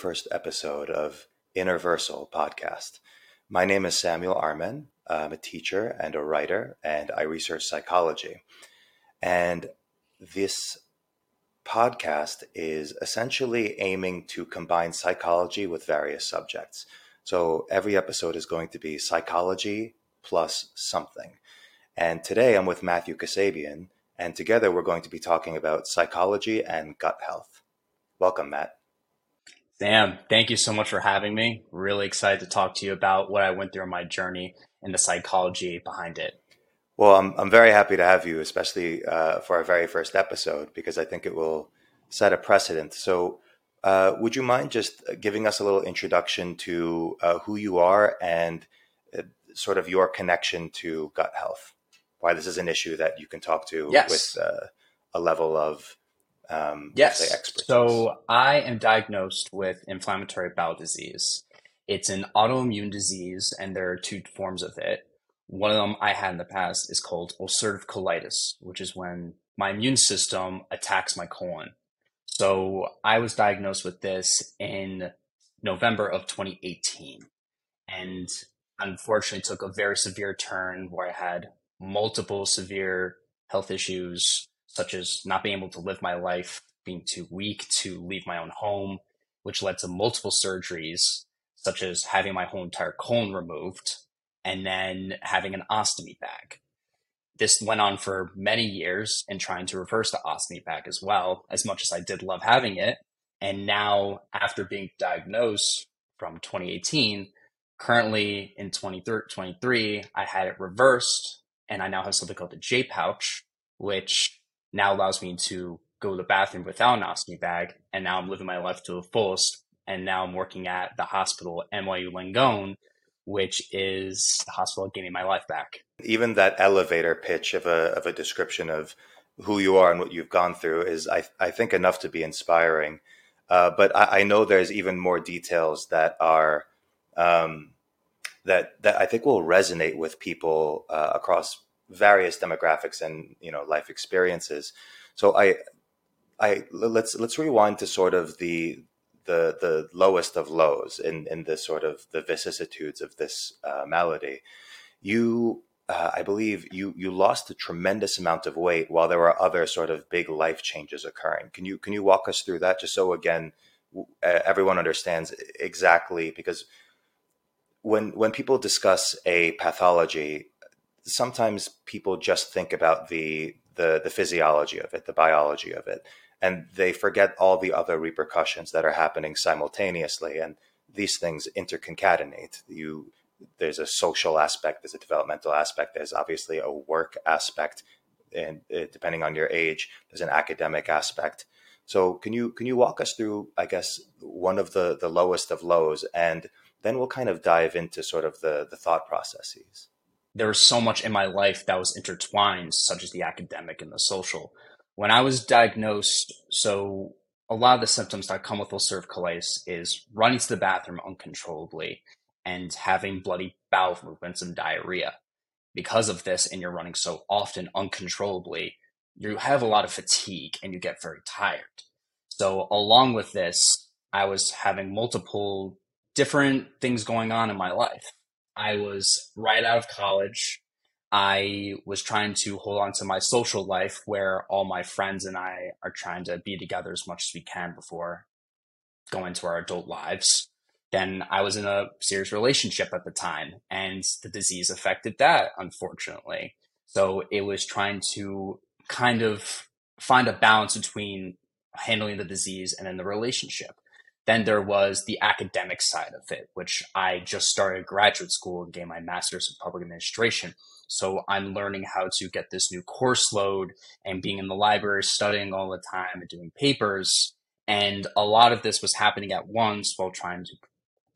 first episode of Innerversal podcast. My name is Samuel Armen. I'm a teacher and a writer, and I research psychology. And this podcast is essentially aiming to combine psychology with various subjects. So every episode is going to be psychology plus something. And today I'm with Matthew Kasabian, and together we're going to be talking about psychology and gut health. Welcome, Matt. Sam, thank you so much for having me. Really excited to talk to you about what I went through in my journey and the psychology behind it. Well, I'm, I'm very happy to have you, especially uh, for our very first episode, because I think it will set a precedent. So, uh, would you mind just giving us a little introduction to uh, who you are and uh, sort of your connection to gut health? Why this is an issue that you can talk to yes. with uh, a level of um, yes. So I am diagnosed with inflammatory bowel disease. It's an autoimmune disease, and there are two forms of it. One of them I had in the past is called ulcerative colitis, which is when my immune system attacks my colon. So I was diagnosed with this in November of 2018, and unfortunately took a very severe turn where I had multiple severe health issues such as not being able to live my life, being too weak to leave my own home, which led to multiple surgeries, such as having my whole entire colon removed and then having an ostomy bag. This went on for many years and trying to reverse the ostomy bag as well, as much as I did love having it. And now, after being diagnosed from 2018, currently in 2023, I had it reversed and I now have something called the J pouch, which now allows me to go to the bathroom without an ostomy bag. And now I'm living my life to the fullest. And now I'm working at the hospital NYU Langone, which is the hospital me my life back. Even that elevator pitch of a, of a description of who you are and what you've gone through is, I, I think, enough to be inspiring. Uh, but I, I, know there's even more details that are um, that that I think will resonate with people uh, across various demographics and you know life experiences. So I, I let's let's rewind to sort of the the the lowest of lows in in this sort of the vicissitudes of this uh, malady. You, uh, I believe, you you lost a tremendous amount of weight while there were other sort of big life changes occurring. Can you can you walk us through that just so again everyone understands exactly because when when people discuss a pathology sometimes people just think about the the the physiology of it, the biology of it, and they forget all the other repercussions that are happening simultaneously. And these things interconcatenate. You there's a social aspect, there's a developmental aspect, there's obviously a work aspect, and uh, depending on your age, there's an academic aspect. So can you can you walk us through, I guess, one of the the lowest of lows, and then we'll kind of dive into sort of the the thought processes there was so much in my life that was intertwined, such as the academic and the social. When I was diagnosed, so a lot of the symptoms that come with ulcerative colitis is running to the bathroom uncontrollably and having bloody bowel movements and diarrhea. Because of this, and you're running so often uncontrollably, you have a lot of fatigue and you get very tired. So, along with this, I was having multiple different things going on in my life. I was right out of college. I was trying to hold on to my social life where all my friends and I are trying to be together as much as we can before going to our adult lives. Then I was in a serious relationship at the time, and the disease affected that, unfortunately. So it was trying to kind of find a balance between handling the disease and then the relationship. Then there was the academic side of it, which I just started graduate school and gained my master's in public administration. So I'm learning how to get this new course load and being in the library, studying all the time and doing papers. And a lot of this was happening at once while trying to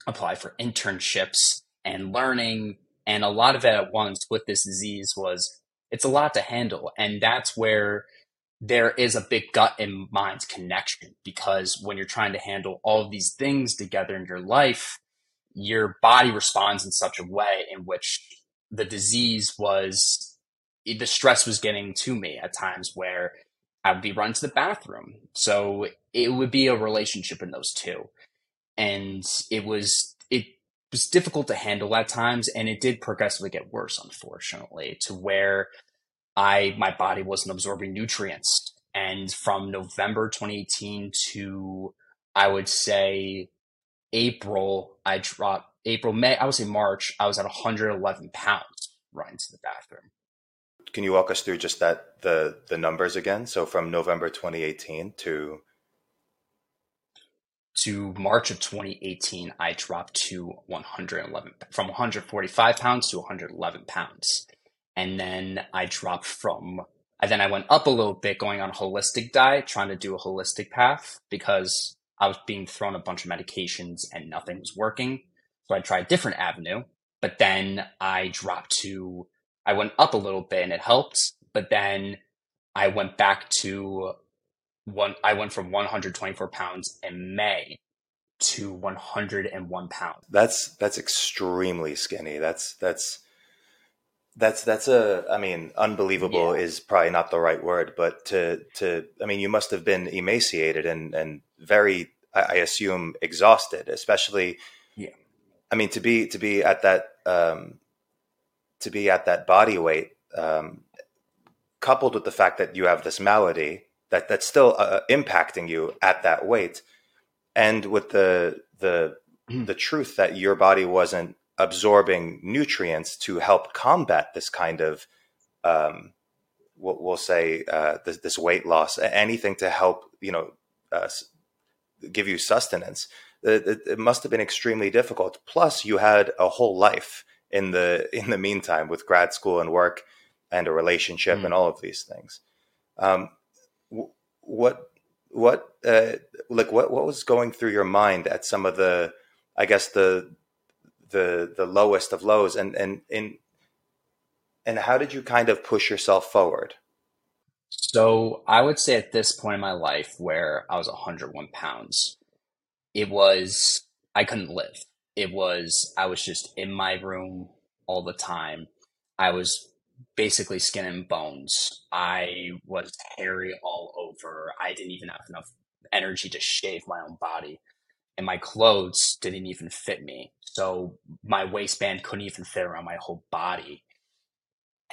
apply for internships and learning. And a lot of it at once with this disease was it's a lot to handle. And that's where there is a big gut and mind connection because when you're trying to handle all of these things together in your life, your body responds in such a way in which the disease was, the stress was getting to me at times where I would be run to the bathroom. So it would be a relationship in those two. and it was it was difficult to handle at times, and it did progressively get worse, unfortunately, to where I my body wasn't absorbing nutrients. And from November 2018 to I would say April, I dropped April, May, I would say March, I was at 111 pounds running to the bathroom. Can you walk us through just that the the numbers again? So from November 2018 to to March of 2018, I dropped to 111 from 145 pounds to 111 pounds, and then I dropped from. And then I went up a little bit, going on a holistic diet, trying to do a holistic path because I was being thrown a bunch of medications and nothing was working. So I tried a different avenue, but then I dropped to I went up a little bit and it helped, but then I went back to one. I went from 124 pounds in May to 101 pounds. That's that's extremely skinny. That's that's that's that's a I mean unbelievable yeah. is probably not the right word, but to to I mean you must have been emaciated and and very I, assume exhausted, especially yeah. I mean to be to be at that um, to be at that body weight, um, coupled with the fact that you have this malady that that's still uh, impacting you at that weight, and with the the mm. the truth that your body wasn't absorbing nutrients to help combat this kind of um, we'll, we'll, say uh, this, this, weight loss, anything to help you know uh, give you sustenance. It, it, must have been extremely difficult. Plus, you had a whole life in the in the meantime with grad school and work and a relationship mm. and all of these things. Um, what what uh, like what what was going through your mind at some of the I guess the the the lowest of lows and and in and how did you kind of push yourself forward? So I would say at this point in my life where I was 101 pounds, it was I couldn't live it was I was just in my room all the time. I was basically skin and bones. I was hairy all over. I didn't even have enough energy to shave my own body. And my clothes didn't even fit me. So my waistband couldn't even fit around my whole body.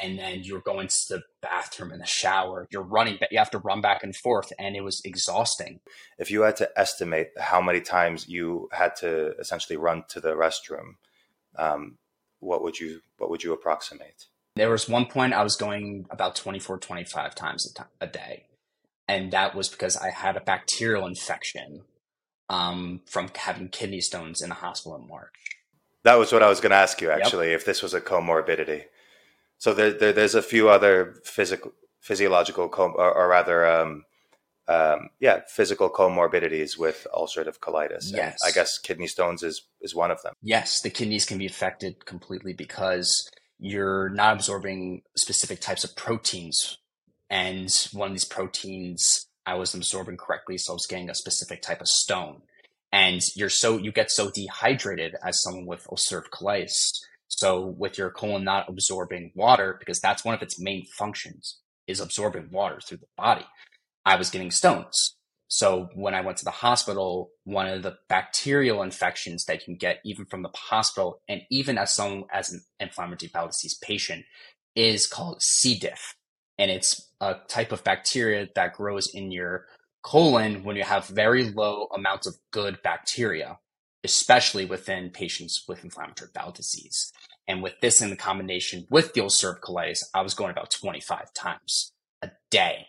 And then you're going to the bathroom and the shower. You're running but you have to run back and forth and it was exhausting. If you had to estimate how many times you had to essentially run to the restroom um, what would you what would you approximate? There was one point i was going about 24 25 times a, t- a day. And that was because i had a bacterial infection um, from having kidney stones in the hospital in march that was what i was going to ask you actually yep. if this was a comorbidity so there, there, there's a few other physical, physiological, com- or, or, rather, um, um, yeah, physical comorbidities with ulcerative colitis. Yes, and I guess kidney stones is is one of them. Yes, the kidneys can be affected completely because you're not absorbing specific types of proteins, and one of these proteins I wasn't absorbing correctly, so I was getting a specific type of stone. And you're so you get so dehydrated as someone with ulcerative colitis so with your colon not absorbing water, because that's one of its main functions, is absorbing water through the body, I was getting stones. So when I went to the hospital, one of the bacterial infections that you can get even from the hospital, and even as someone as an inflammatory bowel disease patient, is called C. diff, and it's a type of bacteria that grows in your colon when you have very low amounts of good bacteria, especially within patients with inflammatory bowel disease. And with this in combination with the ulcerative colitis, I was going about 25 times a day.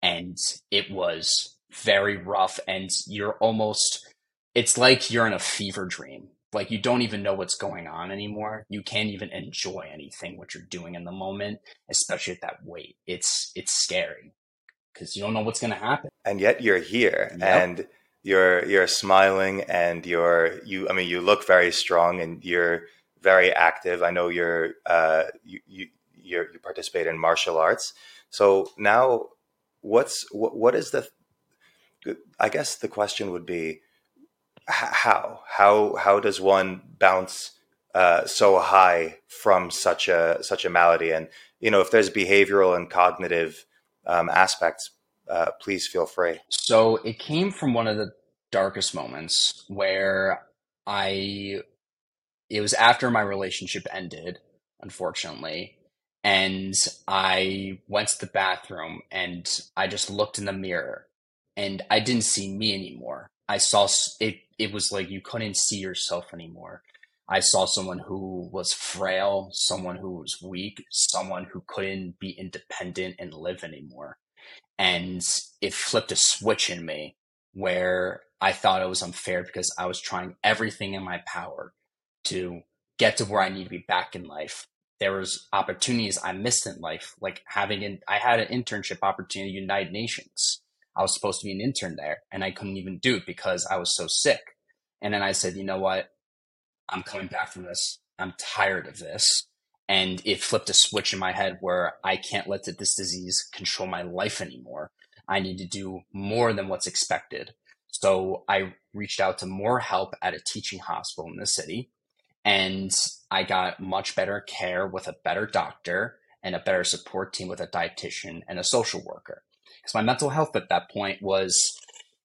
And it was very rough. And you're almost, it's like you're in a fever dream. Like you don't even know what's going on anymore. You can't even enjoy anything what you're doing in the moment, especially at that weight. It's it's scary because you don't know what's going to happen. And yet you're here, yep. and you're you're smiling, and you're you. I mean, you look very strong, and you're very active. I know you're uh, you, you you participate in martial arts. So now, what's what, what is the? I guess the question would be, how how how does one bounce uh, so high from such a such a malady? And you know, if there's behavioral and cognitive um, aspects, uh, please feel free. So it came from one of the darkest moments where I it was after my relationship ended, unfortunately, and I went to the bathroom and I just looked in the mirror and I didn't see me anymore. I saw it it was like you couldn't see yourself anymore. I saw someone who was frail, someone who was weak, someone who couldn't be independent and live anymore. And it flipped a switch in me where I thought it was unfair because I was trying everything in my power to get to where I need to be back in life. There was opportunities I missed in life, like having an I had an internship opportunity at United Nations. I was supposed to be an intern there and I couldn't even do it because I was so sick. And then I said, you know what? I'm coming back from this. I'm tired of this. And it flipped a switch in my head where I can't let this disease control my life anymore. I need to do more than what's expected. So I reached out to more help at a teaching hospital in the city. And I got much better care with a better doctor and a better support team with a dietitian and a social worker. Because my mental health at that point was,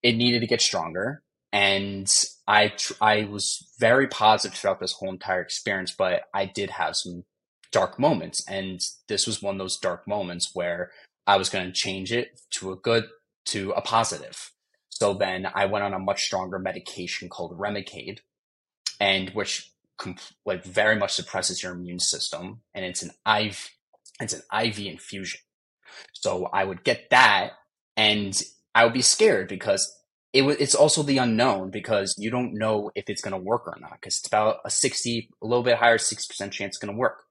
it needed to get stronger and I tr- I was very positive throughout this whole entire experience, but I did have some dark moments, and this was one of those dark moments where I was going to change it to a good to a positive. So then I went on a much stronger medication called Remicade, and which like very much suppresses your immune system, and it's an IV it's an IV infusion. So I would get that, and I would be scared because it w- it's also the unknown because you don't know if it's going to work or not because it's about a 60 a little bit higher 60% chance it's going to work.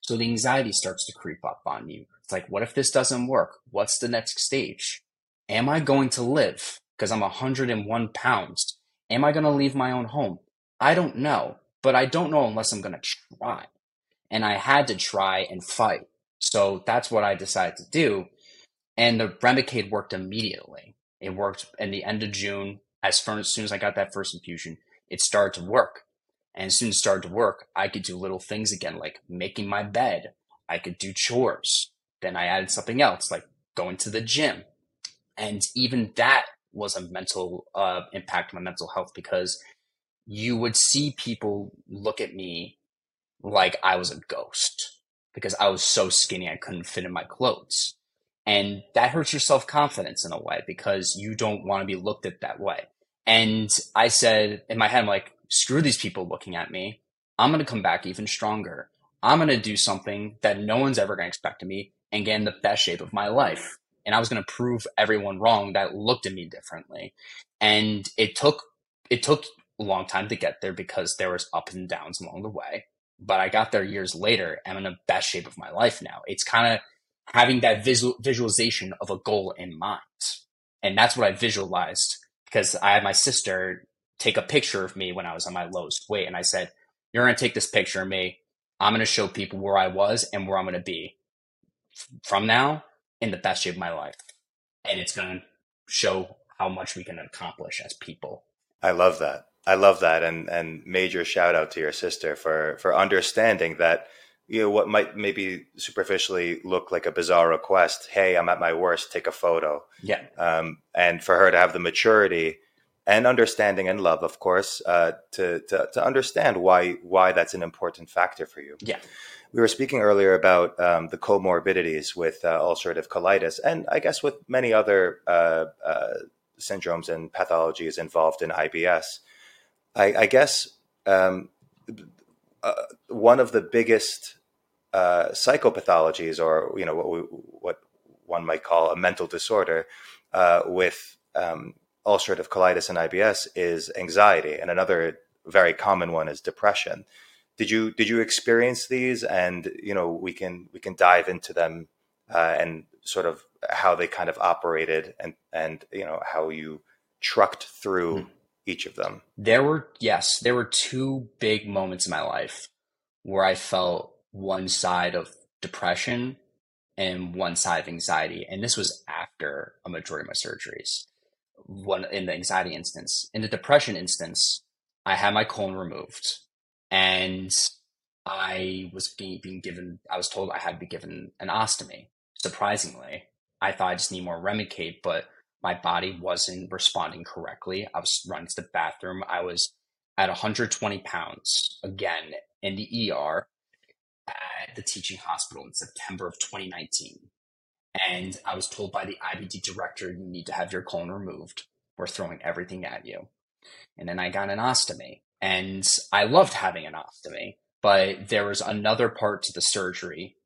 So the anxiety starts to creep up on you. It's like what if this doesn't work? What's the next stage? Am i going to live? Because i'm 101 pounds. Am i going to leave my own home? I don't know but i don't know unless i'm going to try. And i had to try and fight so that's what i decided to do and the remicade worked immediately it worked in the end of June. As, far, as soon as I got that first infusion, it started to work. And as soon as it started to work, I could do little things again, like making my bed. I could do chores. Then I added something else, like going to the gym. And even that was a mental uh, impact on my mental health because you would see people look at me like I was a ghost because I was so skinny I couldn't fit in my clothes. And that hurts your self confidence in a way because you don't want to be looked at that way. And I said in my head, I'm like, screw these people looking at me. I'm going to come back even stronger. I'm going to do something that no one's ever going to expect of me and get in the best shape of my life. And I was going to prove everyone wrong that looked at me differently. And it took, it took a long time to get there because there was ups and downs along the way. But I got there years later. I'm in the best shape of my life now. It's kind of having that visual visualization of a goal in mind. And that's what I visualized because I had my sister take a picture of me when I was on my lowest weight. And I said, You're going to take this picture of me. I'm going to show people where I was and where I'm going to be from now in the best shape of my life. And it's going to show how much we can accomplish as people. I love that. I love that. And, and major shout out to your sister for, for understanding that you know what might maybe superficially look like a bizarre request hey i'm at my worst take a photo. Yeah. Um, and for her to have the maturity and understanding and love of course uh, to, to, to understand why why that's an important factor for you. Yeah. We were speaking earlier about um, the comorbidities with uh, ulcerative colitis and i guess with many other uh, uh syndromes and pathologies involved in ibs i, I guess um, uh, one of the biggest uh, psychopathologies, or you know what we, what one might call a mental disorder, uh, with um, ulcerative colitis and IBS is anxiety, and another very common one is depression. Did you did you experience these? And you know we can we can dive into them uh, and sort of how they kind of operated and and you know how you trucked through. Hmm. Each of them. There were, yes, there were two big moments in my life where I felt one side of depression and one side of anxiety. And this was after a majority of my surgeries. One in the anxiety instance. In the depression instance, I had my colon removed and I was being, being given, I was told I had to be given an ostomy. Surprisingly, I thought I just need more Remicade, but my body wasn't responding correctly. I was running to the bathroom. I was at 120 pounds again in the ER at the teaching hospital in September of 2019. And I was told by the IBD director, you need to have your colon removed. We're throwing everything at you. And then I got an ostomy. And I loved having an ostomy, but there was another part to the surgery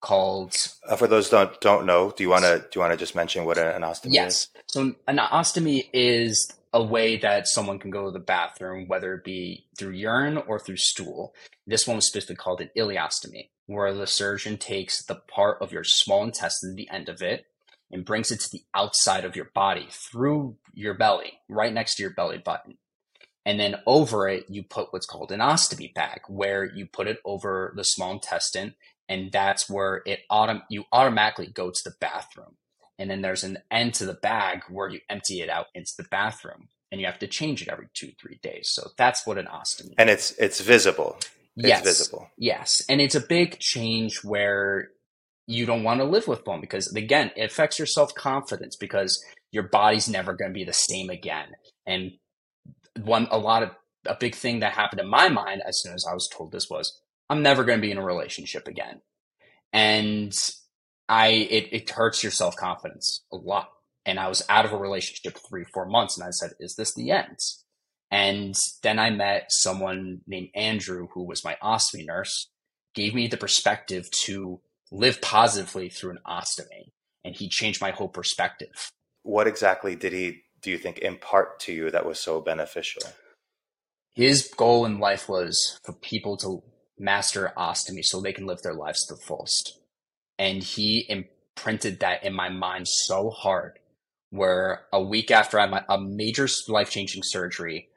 called. Uh, for those don't don't know, do you want to do you want to just mention what an ostomy yes. is? So an ostomy is a way that someone can go to the bathroom, whether it be through urine or through stool. This one was specifically called an ileostomy, where the surgeon takes the part of your small intestine, the end of it, and brings it to the outside of your body through your belly, right next to your belly button. And then over it, you put what's called an ostomy bag, where you put it over the small intestine and that's where it autom- you automatically go to the bathroom. And then there's an end to the bag where you empty it out into the bathroom and you have to change it every two three days. So that's what an ostomy and it's it's visible. It's yes. visible. Yes. And it's a big change where you don't want to live with one because again it affects your self-confidence because your body's never going to be the same again. And one a lot of a big thing that happened in my mind as soon as i was told this was I'm never going to be in a relationship again. And I, it, it hurts your self confidence a lot. And I was out of a relationship three, four months. And I said, is this the end? And then I met someone named Andrew, who was my ostomy nurse, gave me the perspective to live positively through an ostomy. And he changed my whole perspective. What exactly did he, do you think, impart to you that was so beneficial? His goal in life was for people to master ostomy so they can live their lives to the fullest. And he imprinted that in my mind so hard where a week after I had a major life changing surgery,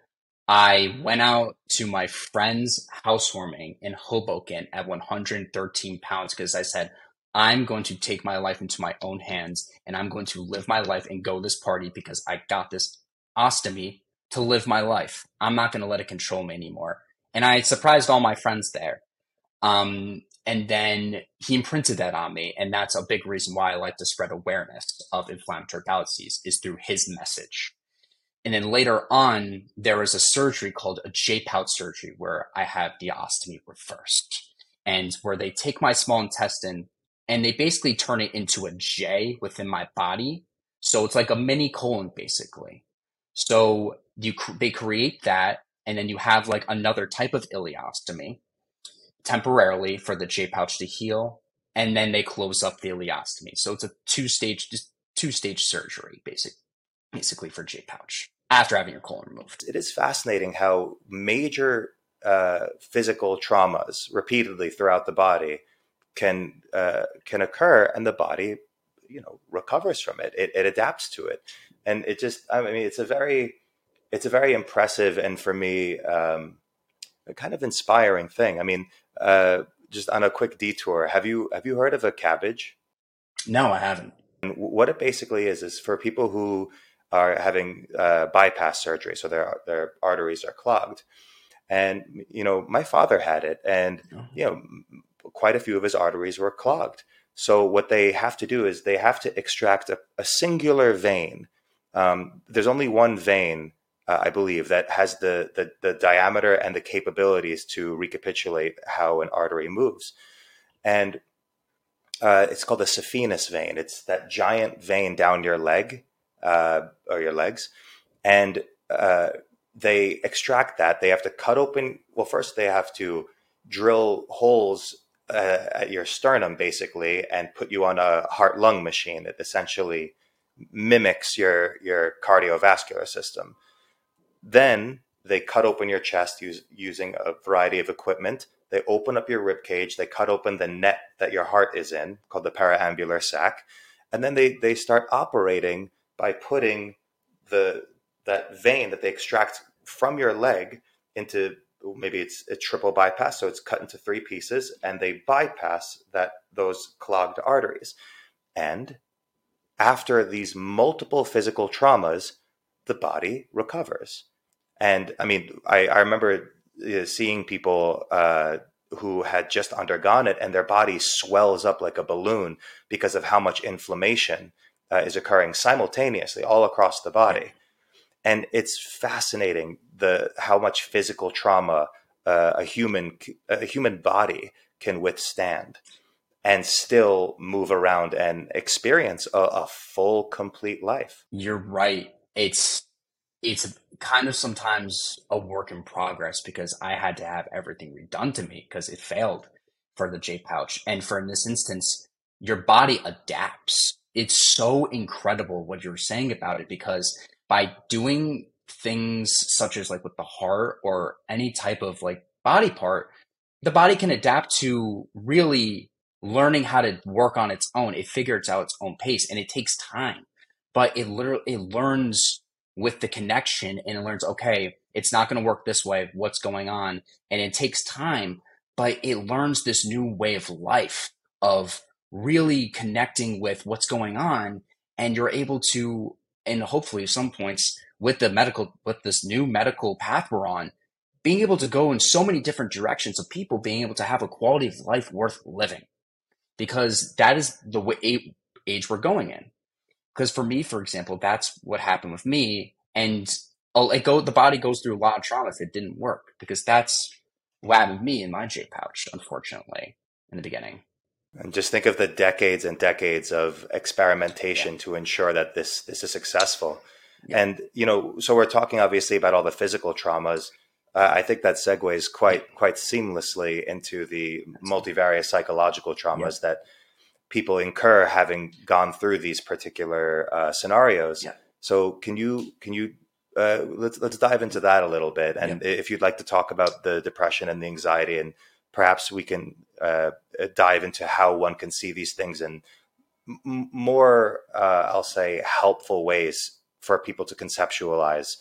I went out to my friend's housewarming in Hoboken at 113 pounds because I said, I'm going to take my life into my own hands and I'm going to live my life and go this party because I got this ostomy to live my life. I'm not going to let it control me anymore and I surprised all my friends there. Um, and then he imprinted that on me, and that's a big reason why I like to spread awareness of inflammatory bowel disease is through his message. And then later on, there was a surgery called a J pouch surgery where I have the ostomy reversed, and where they take my small intestine and they basically turn it into a J within my body. So it's like a mini colon, basically. So you they create that and then you have like another type of ileostomy temporarily for the J pouch to heal, and then they close up the ileostomy. So it's a two stage two stage surgery, basic, basically for J pouch after having your colon removed. It is fascinating how major uh, physical traumas repeatedly throughout the body can uh, can occur, and the body, you know, recovers from it. It, it adapts to it, and it just I mean, it's a very it's a very impressive and for me um, a kind of inspiring thing. I mean, uh, just on a quick detour, have you have you heard of a cabbage? No, I haven't. And what it basically is is for people who are having uh, bypass surgery, so their their arteries are clogged. And you know, my father had it, and oh. you know, quite a few of his arteries were clogged. So what they have to do is they have to extract a, a singular vein. Um, there's only one vein uh, I believe, that has the, the, the diameter and the capabilities to recapitulate how an artery moves, and uh, it's called the saphenous vein. It's that giant vein down your leg uh, or your legs, and uh, they extract that. They have to cut open. Well, first they have to drill holes uh, at your sternum, basically, and put you on a heart lung machine that essentially mimics your your cardiovascular system. Then they cut open your chest use, using a variety of equipment. They open up your rib cage. They cut open the net that your heart is in, called the periambular sac, and then they they start operating by putting the that vein that they extract from your leg into maybe it's a triple bypass, so it's cut into three pieces, and they bypass that those clogged arteries. And after these multiple physical traumas, the body recovers. And I mean, I, I remember uh, seeing people uh, who had just undergone it and their body swells up like a balloon because of how much inflammation uh, is occurring simultaneously all across the body. And it's fascinating the how much physical trauma uh, a human a human body can withstand and still move around and experience a, a full complete life. You're right. It's it's kind of sometimes a work in progress because I had to have everything redone to me because it failed for the J pouch. And for in this instance, your body adapts. It's so incredible what you're saying about it because by doing things such as like with the heart or any type of like body part, the body can adapt to really learning how to work on its own. It figures out its own pace and it takes time, but it literally, it learns with the connection and learns, okay, it's not going to work this way. What's going on? And it takes time, but it learns this new way of life of really connecting with what's going on. And you're able to, and hopefully some points with the medical, with this new medical path we're on, being able to go in so many different directions of people being able to have a quality of life worth living because that is the way, age we're going in because for me, for example, that's what happened with me. And it go the body goes through a lot of trauma if it didn't work because that's what happened to me in my J pouch, unfortunately, in the beginning. And just think of the decades and decades of experimentation yeah. to ensure that this this is successful. Yeah. And you know, so we're talking obviously about all the physical traumas. Uh, I think that segues quite quite seamlessly into the multivarious psychological traumas yeah. that people incur having gone through these particular uh, scenarios. Yeah. So can you can you uh, let's let's dive into that a little bit, and yeah. if you'd like to talk about the depression and the anxiety, and perhaps we can uh, dive into how one can see these things in m- more, uh, I'll say, helpful ways for people to conceptualize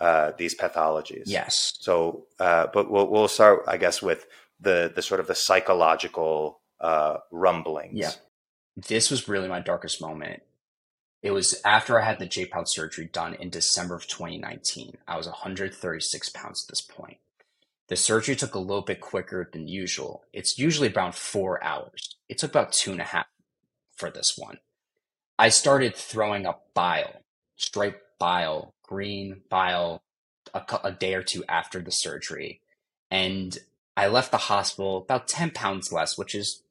uh, these pathologies. Yes. So, uh, but we'll we'll start, I guess, with the the sort of the psychological rumblings. Yeah this was really my darkest moment. It was after I had the J pouch surgery done in December of 2019. I was 136 pounds at this point. The surgery took a little bit quicker than usual. It's usually around four hours. It took about two and a half for this one. I started throwing up bile, straight bile, green bile, a, a day or two after the surgery. And I left the hospital about 10 pounds less, which is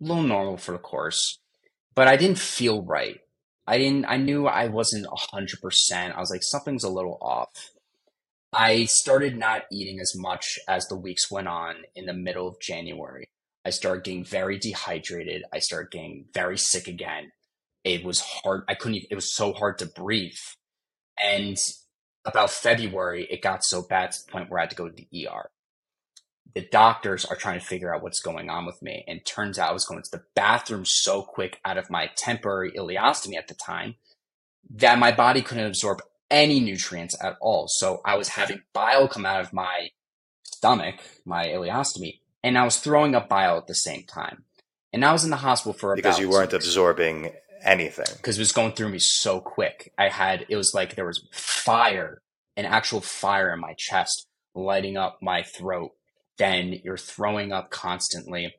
little normal for the course, but I didn't feel right. I didn't, I knew I wasn't 100%. I was like, something's a little off. I started not eating as much as the weeks went on in the middle of January. I started getting very dehydrated. I started getting very sick again. It was hard. I couldn't, it was so hard to breathe. And about February, it got so bad to the point where I had to go to the ER the doctors are trying to figure out what's going on with me. And turns out I was going to the bathroom so quick out of my temporary ileostomy at the time that my body couldn't absorb any nutrients at all. So I was having bile come out of my stomach, my ileostomy, and I was throwing up bile at the same time. And I was in the hospital for a because you weren't absorbing anything because it was going through me so quick. I had it was like there was fire, an actual fire in my chest, lighting up my throat then you're throwing up constantly.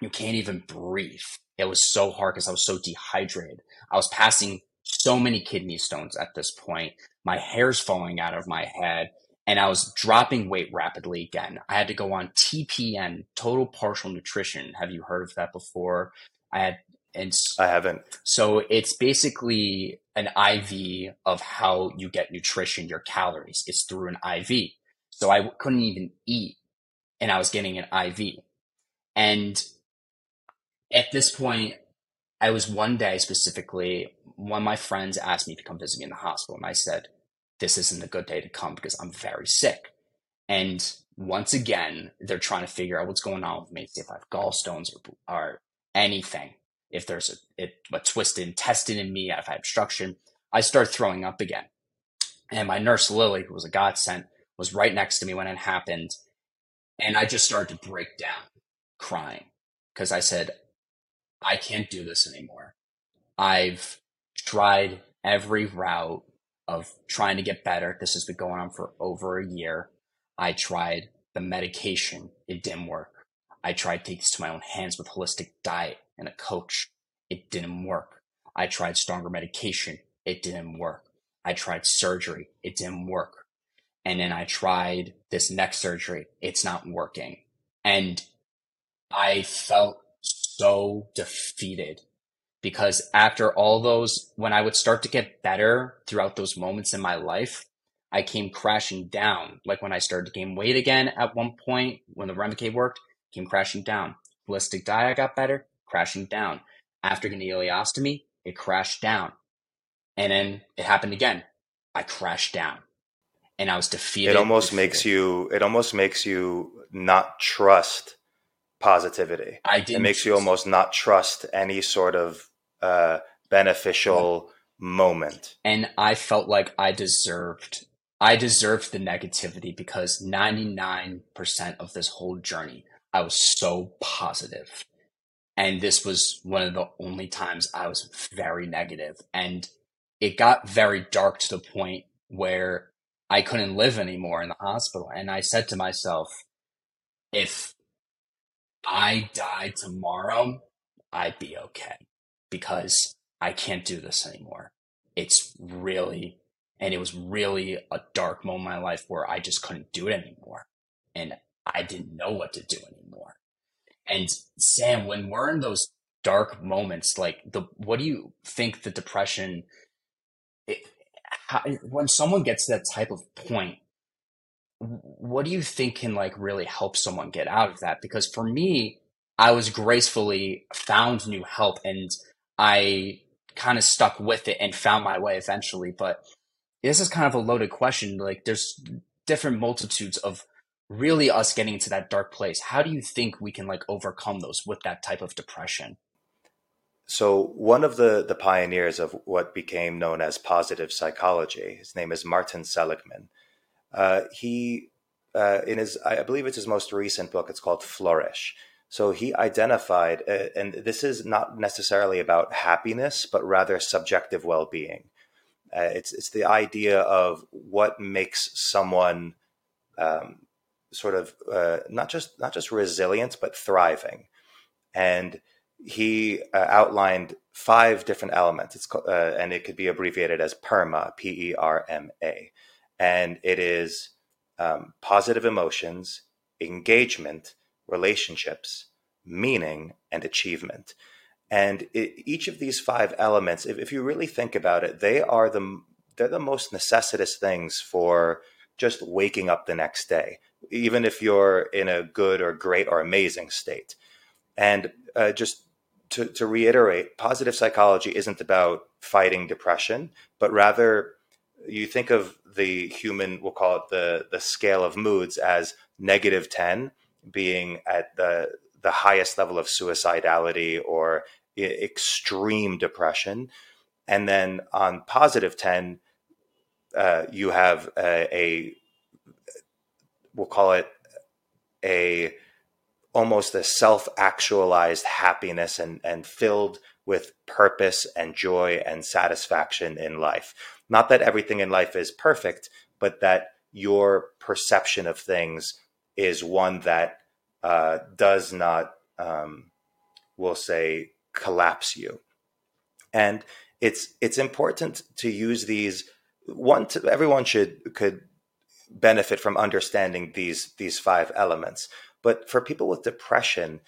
You can't even breathe. It was so hard because I was so dehydrated. I was passing so many kidney stones at this point. My hair's falling out of my head and I was dropping weight rapidly again. I had to go on TPN, total partial nutrition. Have you heard of that before? I had and I haven't. So it's basically an IV of how you get nutrition, your calories. It's through an IV. So I couldn't even eat and I was getting an IV. And at this point, I was one day specifically, one of my friends asked me to come visit me in the hospital. And I said, This isn't a good day to come because I'm very sick. And once again, they're trying to figure out what's going on with me, see if I have gallstones or, or anything. If there's a, it, a twisted intestine in me, if I have obstruction, I start throwing up again. And my nurse, Lily, who was a godsend, was right next to me when it happened. And I just started to break down crying because I said, I can't do this anymore. I've tried every route of trying to get better. This has been going on for over a year. I tried the medication. It didn't work. I tried taking this to my own hands with holistic diet and a coach. It didn't work. I tried stronger medication. It didn't work. I tried surgery. It didn't work. And then I tried this next surgery. It's not working. And I felt so defeated because after all those, when I would start to get better throughout those moments in my life, I came crashing down. Like when I started to gain weight again at one point, when the Remicade worked, came crashing down. Holistic diet got better, crashing down. After getting ileostomy, it crashed down. And then it happened again. I crashed down. And I was defeated. It almost defeated. makes you it almost makes you not trust positivity. I didn't It makes you almost not trust any sort of uh, beneficial moment. and I felt like I deserved I deserved the negativity because 99% of this whole journey I was so positive. And this was one of the only times I was very negative and it got very dark to the point where I couldn't live anymore in the hospital. And I said to myself if I die tomorrow I'd be okay because I can't do this anymore. It's really and it was really a dark moment in my life where I just couldn't do it anymore. And I didn't know what to do anymore. And Sam, when we're in those dark moments, like the what do you think the depression how, when someone gets to that type of point what do you think can like really help someone get out of that because for me I was gracefully found new help and I kind of stuck with it and found my way eventually. But this is kind of a loaded question. Like, there's different multitudes of really us getting into that dark place. How do you think we can like overcome those with that type of depression? So one of the the pioneers of what became known as positive psychology, his name is Martin Seligman. Uh, he uh, in his I believe it's his most recent book. It's called Flourish. So he identified, uh, and this is not necessarily about happiness, but rather subjective well being. Uh, it's it's the idea of what makes someone um, sort of uh, not just not just resilient, but thriving. And he uh, outlined five different elements. It's called, uh, and it could be abbreviated as PERMA, P E R M A, and it is um, positive emotions, engagement relationships, meaning, and achievement. And it, each of these five elements, if, if you really think about it, they are the they're the most necessitous things for just waking up the next day, even if you're in a good or great or amazing state. And uh, just to, to reiterate, positive psychology isn't about fighting depression, but rather you think of the human, we'll call it the the scale of moods as negative 10 being at the the highest level of suicidality or extreme depression, and then on positive ten, uh, you have a, a we'll call it a almost a self-actualized happiness and and filled with purpose and joy and satisfaction in life. Not that everything in life is perfect, but that your perception of things is one that uh, does not, um, we'll say, collapse you. And it's it's important to use these. One, to, everyone should could benefit from understanding these these five elements. But for people with depression,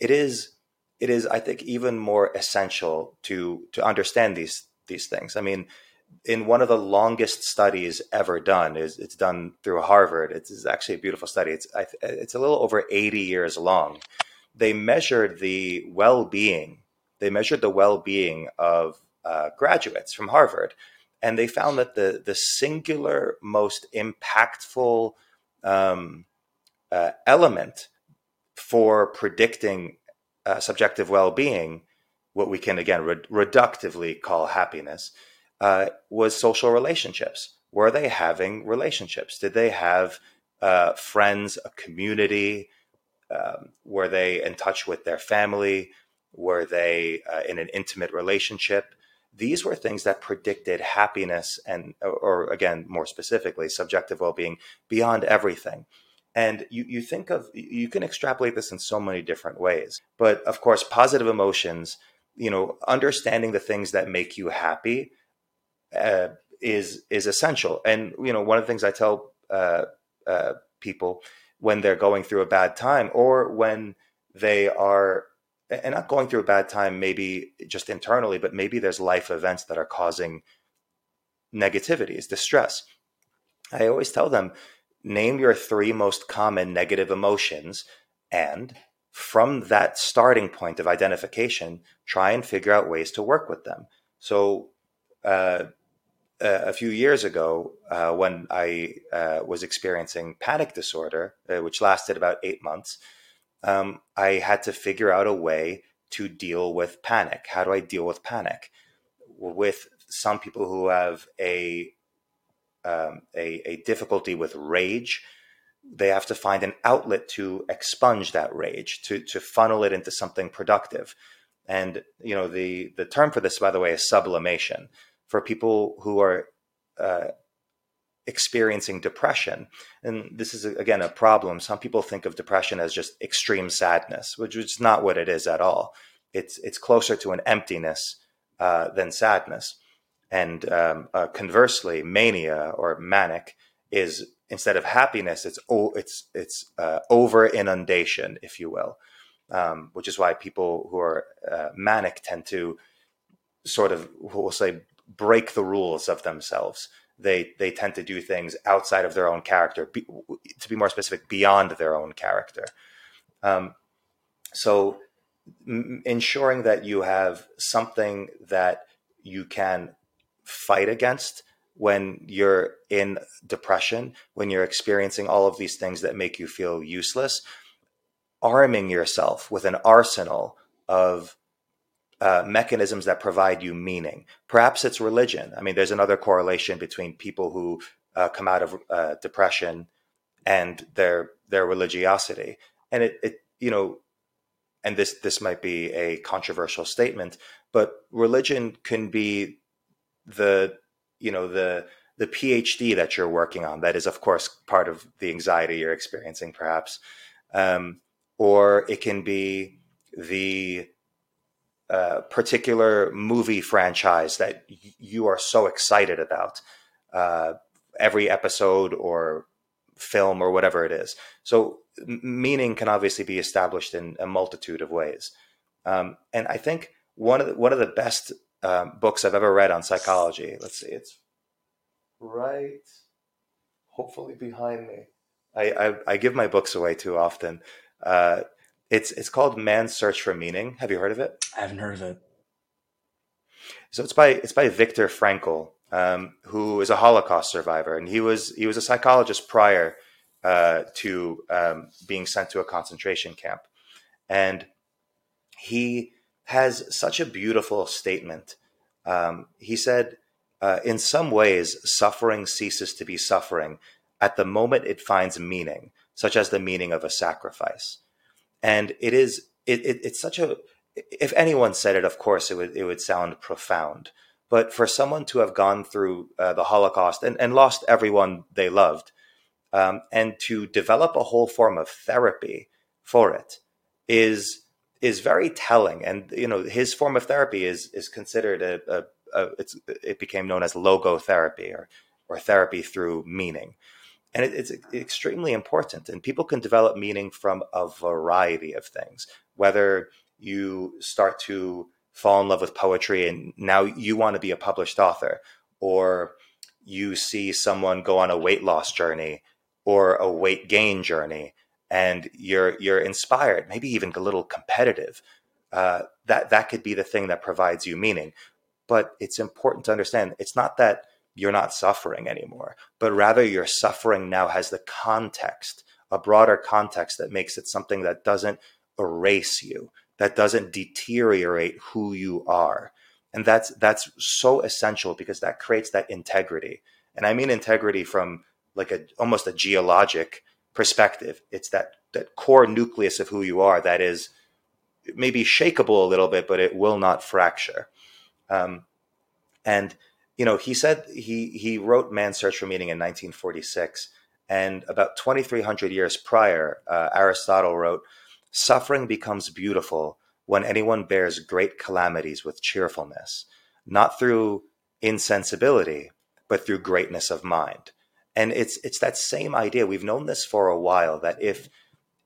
it is it is I think even more essential to to understand these these things. I mean, in one of the longest studies ever done is it's done through Harvard. It's, it's actually a beautiful study. It's it's a little over 80 years long. They measured the well-being. They measured the well-being of uh, graduates from Harvard, and they found that the the singular most impactful um, uh, element for predicting uh, subjective well-being, what we can again re- reductively call happiness, uh, was social relationships. Were they having relationships? Did they have uh, friends, a community? Um, were they in touch with their family? Were they uh, in an intimate relationship? These were things that predicted happiness and, or again, more specifically, subjective well being beyond everything. And you, you think of, you can extrapolate this in so many different ways. But of course, positive emotions you know, understanding the things that make you happy uh, is is essential. And you know, one of the things I tell uh, uh, people when they're going through a bad time, or when they are and not going through a bad time, maybe just internally, but maybe there's life events that are causing negativity is distress. I always tell them name your three most common negative emotions and from that starting point of identification, try and figure out ways to work with them. So, uh, a few years ago, uh, when I uh, was experiencing panic disorder, uh, which lasted about eight months, um, I had to figure out a way to deal with panic. How do I deal with panic? With some people who have a um, a, a difficulty with rage, they have to find an outlet to expunge that rage, to to funnel it into something productive. And you know the the term for this, by the way, is sublimation. For people who are uh, experiencing depression, and this is again a problem. Some people think of depression as just extreme sadness, which is not what it is at all. It's it's closer to an emptiness uh, than sadness. And um, uh, conversely, mania or manic is instead of happiness, it's it's it's uh, over inundation, if you will, um, which is why people who are uh, manic tend to sort of we'll say break the rules of themselves. They they tend to do things outside of their own character, be, to be more specific, beyond their own character. Um, so, m- ensuring that you have something that you can fight against when you're in depression, when you're experiencing all of these things that make you feel useless, arming yourself with an arsenal of uh, mechanisms that provide you meaning. Perhaps it's religion. I mean, there's another correlation between people who uh, come out of uh, depression and their their religiosity. And it, it, you know, and this this might be a controversial statement, but religion can be the you know the the PhD that you're working on that is of course part of the anxiety you're experiencing perhaps um, or it can be the uh, particular movie franchise that y- you are so excited about uh, every episode or film or whatever it is. So meaning can obviously be established in a multitude of ways. Um, and I think one of the, one of the best um, books I've ever read on psychology. Let's see, it's right, hopefully behind me. I, I, I give my books away too often. Uh, it's it's called Man's Search for Meaning. Have you heard of it? I haven't heard of it. So it's by it's by Viktor Frankl, um, who is a Holocaust survivor, and he was he was a psychologist prior uh, to um, being sent to a concentration camp, and he has such a beautiful statement. Um, he said, uh, In some ways, suffering ceases to be suffering at the moment it finds meaning, such as the meaning of a sacrifice. And it is, it, it, it's such a, if anyone said it, of course, it would, it would sound profound. But for someone to have gone through uh, the Holocaust and, and lost everyone they loved, um, and to develop a whole form of therapy for it is is very telling. And you know, his form of therapy is is considered a, a, a it became known as logotherapy or or therapy through meaning. And it, it's extremely important. And people can develop meaning from a variety of things, whether you start to fall in love with poetry and now you want to be a published author, or you see someone go on a weight loss journey or a weight gain journey and you're you're inspired, maybe even a little competitive, uh, that that could be the thing that provides you meaning. But it's important to understand it's not that you're not suffering anymore, but rather your suffering now has the context, a broader context that makes it something that doesn't erase you, that doesn't deteriorate who you are. And that's that's so essential because that creates that integrity. And I mean integrity from like a almost a geologic perspective. It's that that core nucleus of who you are that is maybe shakable a little bit, but it will not fracture. Um, and you know, he said he he wrote Man's Search for Meaning in 1946, and about 2,300 years prior, uh, Aristotle wrote, "Suffering becomes beautiful when anyone bears great calamities with cheerfulness, not through insensibility, but through greatness of mind. And it's it's that same idea. We've known this for a while that if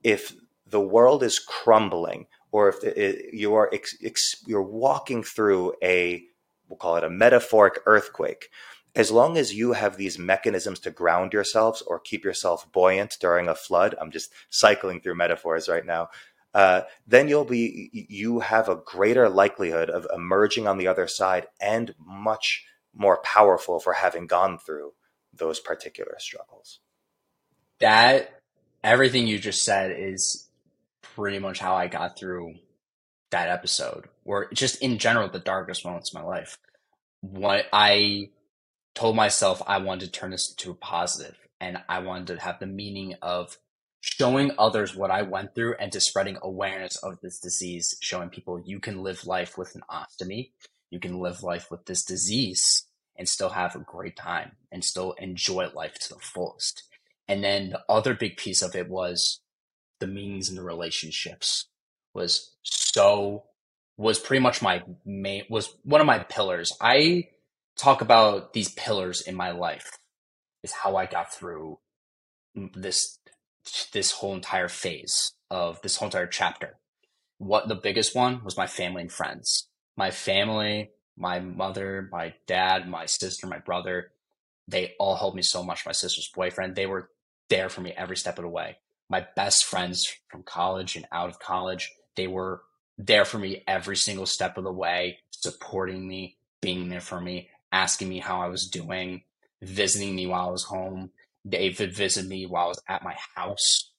if the world is crumbling, or if it, you are ex, ex, you're walking through a we'll call it a metaphoric earthquake, as long as you have these mechanisms to ground yourselves or keep yourself buoyant during a flood, I'm just cycling through metaphors right now. Uh, then you'll be you have a greater likelihood of emerging on the other side and much more powerful for having gone through those particular struggles. That everything you just said is pretty much how I got through that episode, or just in general the darkest moments of my life. What I told myself I wanted to turn this into a positive and I wanted to have the meaning of showing others what I went through and to spreading awareness of this disease, showing people you can live life with an ostomy, you can live life with this disease and still have a great time and still enjoy life to the fullest. And then the other big piece of it was the meanings and the relationships was so was pretty much my main was one of my pillars. I talk about these pillars in my life is how I got through this this whole entire phase of this whole entire chapter. What the biggest one was my family and friends. My family, my mother, my dad, my sister, my brother, they all helped me so much. My sister's boyfriend, they were there for me every step of the way. My best friends from college and out of college, they were there for me every single step of the way, supporting me, being there for me, asking me how I was doing, visiting me while I was home. They would visit me while I was at my house,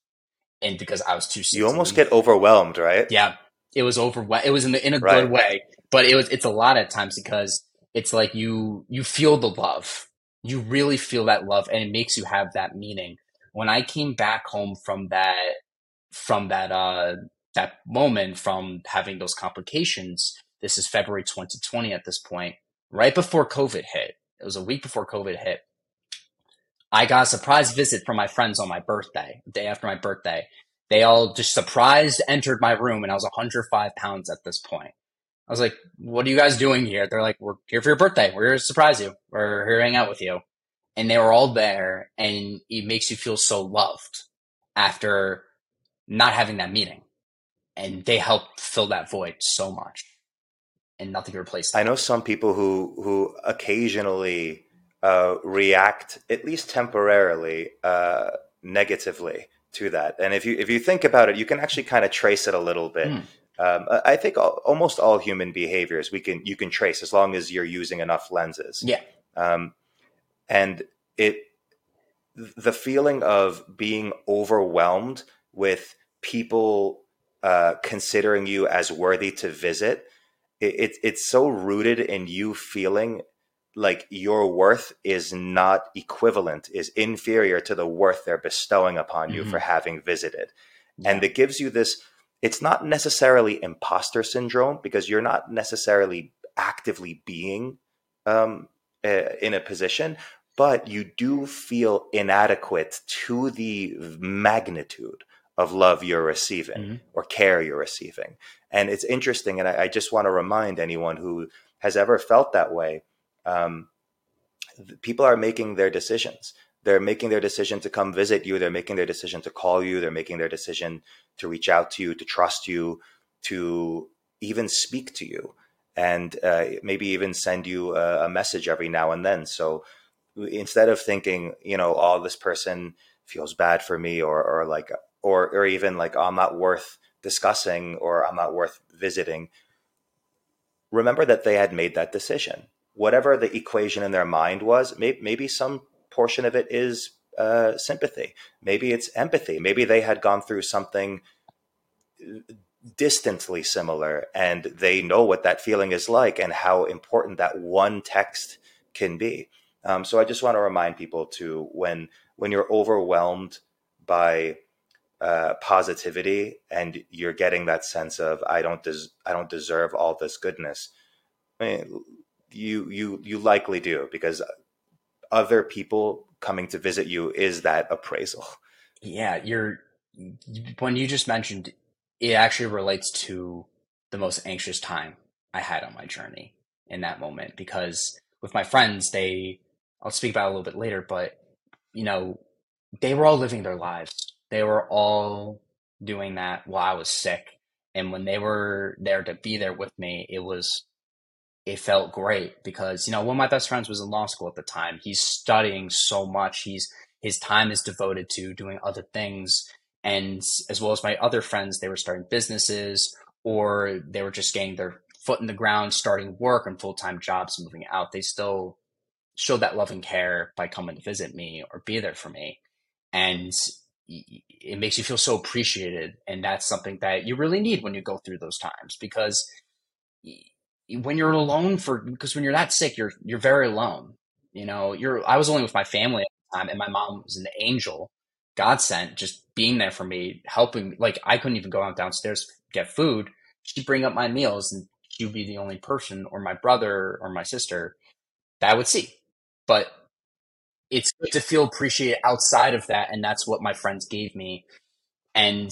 and because I was too sick, you almost get overwhelmed, right? Yeah, it was overwhelmed. It was in the in a right. good way, but it was it's a lot at times because it's like you you feel the love, you really feel that love, and it makes you have that meaning. When I came back home from that from that uh that moment from having those complications, this is February 2020 at this point, right before COVID hit. It was a week before COVID hit. I got a surprise visit from my friends on my birthday, the day after my birthday. They all just surprised entered my room and I was 105 pounds at this point. I was like, what are you guys doing here? They're like, we're here for your birthday. We're here to surprise you. We're here to hang out with you. And they were all there and it makes you feel so loved after not having that meeting. And they helped fill that void so much and nothing replaced. That. I know some people who, who occasionally uh, react at least temporarily uh, negatively to that. And if you if you think about it, you can actually kind of trace it a little bit. Mm. Um, I think all, almost all human behaviors we can you can trace as long as you're using enough lenses. Yeah. Um, and it the feeling of being overwhelmed with people uh, considering you as worthy to visit it, it, it's so rooted in you feeling like your worth is not equivalent, is inferior to the worth they're bestowing upon mm-hmm. you for mm-hmm. having visited. Yeah. And it gives you this, it's not necessarily imposter syndrome because you're not necessarily actively being um, uh, in a position, but you do feel inadequate to the magnitude of love you're receiving mm-hmm. or care you're receiving. And it's interesting. And I, I just want to remind anyone who has ever felt that way um, people are making their decisions. They're making their decision to come visit you. They're making their decision to call you. They're making their decision to reach out to you, to trust you, to even speak to you, and uh, maybe even send you a, a, message every now and then. So instead of thinking, you know, oh, this person feels bad for me, or or like, or or even like, oh, I'm not worth discussing, or I'm not worth visiting. Remember that they had made that decision whatever the equation in their mind was, maybe, maybe some portion of it is uh, sympathy. Maybe it's empathy. Maybe they had gone through something distantly similar and they know what that feeling is like and how important that one text can be. Um, so I just want to remind people to when when you're overwhelmed by uh, positivity and you're getting that sense of I don't des- I don't deserve all this goodness. I mean, you you you likely do because other people coming to visit you is that appraisal. Yeah, you're when you just mentioned it actually relates to the most anxious time I had on my journey in that moment because with my friends, they, I'll speak about a little bit later, but you know, they were all living their lives. They were all doing that while I was sick. And when they were there to be there with me, it was, it felt great because, you know, one of my best friends was in law school at the time. He's studying so much. He's, his time is devoted to doing other things. And as well as my other friends, they were starting businesses or they were just getting their foot in the ground, starting work and full time jobs, moving out. They still showed that love and care by coming to visit me or be there for me. And it makes you feel so appreciated. And that's something that you really need when you go through those times because when you're alone for, because when you're that sick, you're, you're very alone. You know, you're, I was only with my family at the time and my mom was an angel, God sent, just being there for me, helping. Like I couldn't even go out downstairs, get food. She'd bring up my meals and she would be the only person or my brother or my sister that I would see. But it's good to feel appreciated outside of that. And that's what my friends gave me. And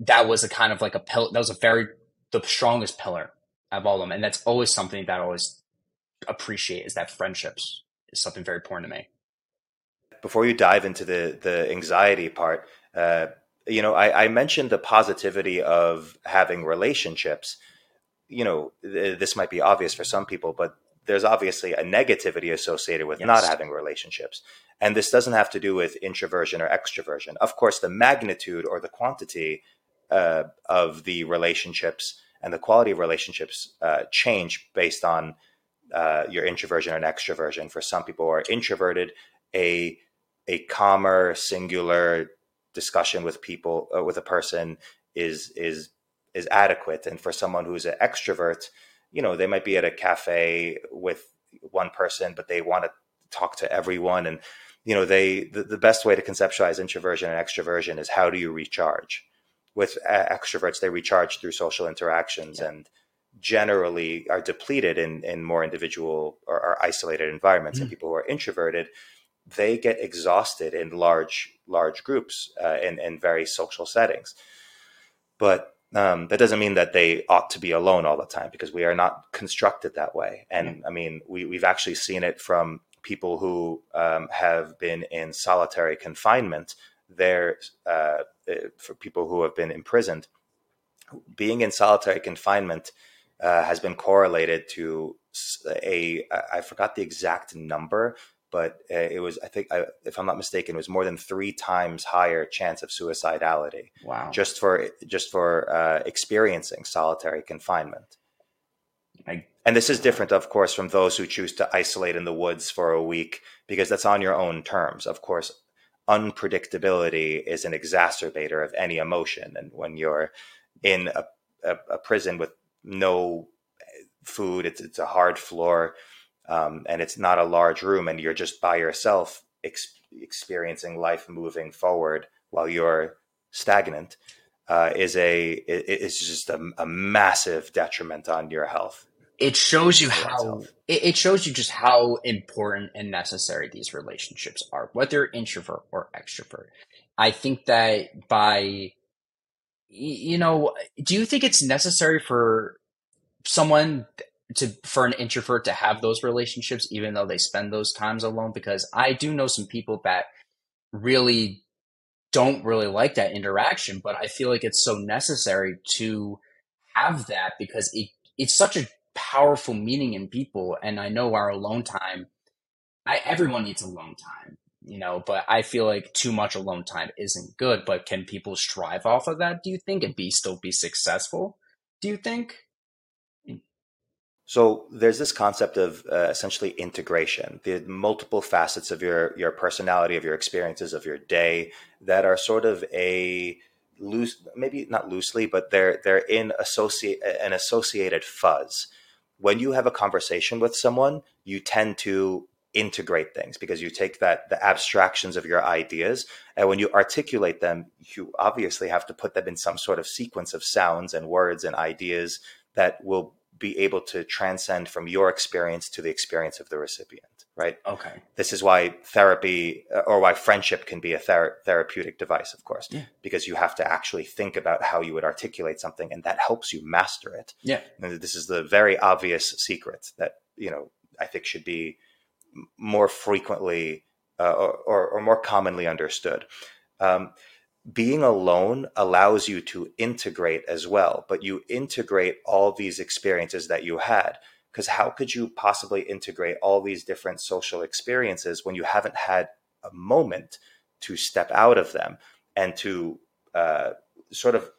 that was a kind of like a pill. That was a very, the strongest pillar of all of them. And that's always something that I always appreciate is that friendships is something very important to me. Before you dive into the, the anxiety part, uh, you know, I, I mentioned the positivity of having relationships. You know, th- this might be obvious for some people, but there's obviously a negativity associated with yes. not having relationships. And this doesn't have to do with introversion or extroversion. Of course, the magnitude or the quantity uh, of the relationships and the quality of relationships uh, change based on uh, your introversion and extroversion. For some people who are introverted, a a calmer, singular discussion with people uh, with a person is is is adequate. And for someone who's an extrovert, you know, they might be at a cafe with one person, but they want to talk to everyone. And, you know, they, the, the best way to conceptualize introversion and extroversion is how do you recharge? With uh, extroverts, they recharge through social interactions yeah. and generally are depleted in, in more individual or, or isolated environments. Mm. And people who are introverted, they get exhausted in large, large groups uh, in, in very social settings. But um, that doesn't mean that they ought to be alone all the time because we are not constructed that way. And mm-hmm. I mean, we, we've actually seen it from people who um, have been in solitary confinement. There, uh, for people who have been imprisoned, being in solitary confinement uh, has been correlated to a I forgot the exact number, but uh, it was I think if I'm not mistaken, it was more than three times higher chance of suicidality. Wow! Just for just for uh, experiencing solitary confinement. I, and this is different, of course, from those who choose to isolate in the woods for a week because that's on your own terms. Of course, unpredictability is an exacerbator of any emotion, and when you're in a, a, a prison with no food, it's it's a hard floor um, and it's not a large room and you're just by yourself ex- experiencing life moving forward while you're stagnant uh, is a is just a, a, massive detriment on your health it shows you how it shows you just how important and necessary these relationships are whether introvert or extrovert. I think that by you know do you think it's necessary for someone to for an introvert to have those relationships even though they spend those times alone? Because i do know some people that really don't really like that interaction but i feel like it's so necessary to have that because it it's such a powerful meaning in people and i know our alone time I, everyone needs alone time you know but i feel like too much alone time isn't good but can people strive off of that do you think and be still be successful do you think so there's this concept of uh, essentially integration, the multiple facets of your your personality, of your experiences, of your day that are sort of a loose, maybe not loosely, but they're they're in associate an associated fuzz. When you have a conversation with someone, you tend to integrate things because you take that the abstractions of your ideas. And when you articulate them you obviously have to put them in some sort of sequence of sounds and words and ideas that will be able to transcend from your experience to the experience of the recipient, right? Okay. This is why therapy uh, or why friendship can be a ther- therapeutic device, of course, Yeah. because you have to actually think about how you would articulate something and that helps you master it. Yeah. And this is the very obvious secret that, you know, I think should be more frequently uh, or, or, or more commonly understood. Um, being alone allows you to integrate as well, but you integrate all these experiences that you had. Because how could you possibly integrate all these different social experiences when you haven't had a moment to step out of them and to uh, sort of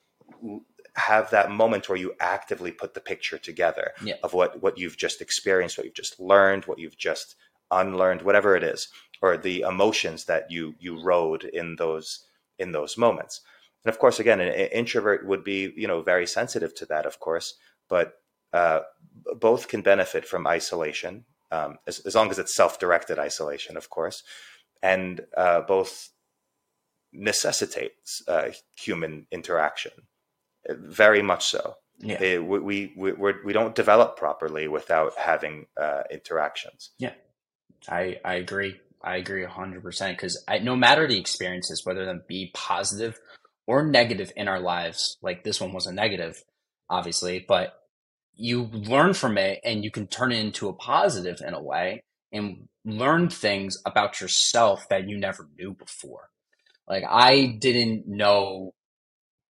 have that moment where you actively put the picture together Yeah. of what what you've just experienced, what you've just learned, what you've just unlearned, whatever it is, or the emotions that you you rode in those in those moments. And of course, again, an, introvert would be you know very sensitive to that, of course, but uh, both can benefit from isolation um, as, as long as it's self-directed isolation, of course, and uh, both necessitates uh, human interaction, very much so. Yeah. We we we, we're, we don't develop properly without having uh, interactions. Yeah, I I agree. I agree hundred percent because no matter the experiences, whether them be positive or negative in our lives, like this one was a negative, obviously, but you learn from it and you can turn it into a positive in a way and learn things about yourself that you never knew before. Like I didn't know,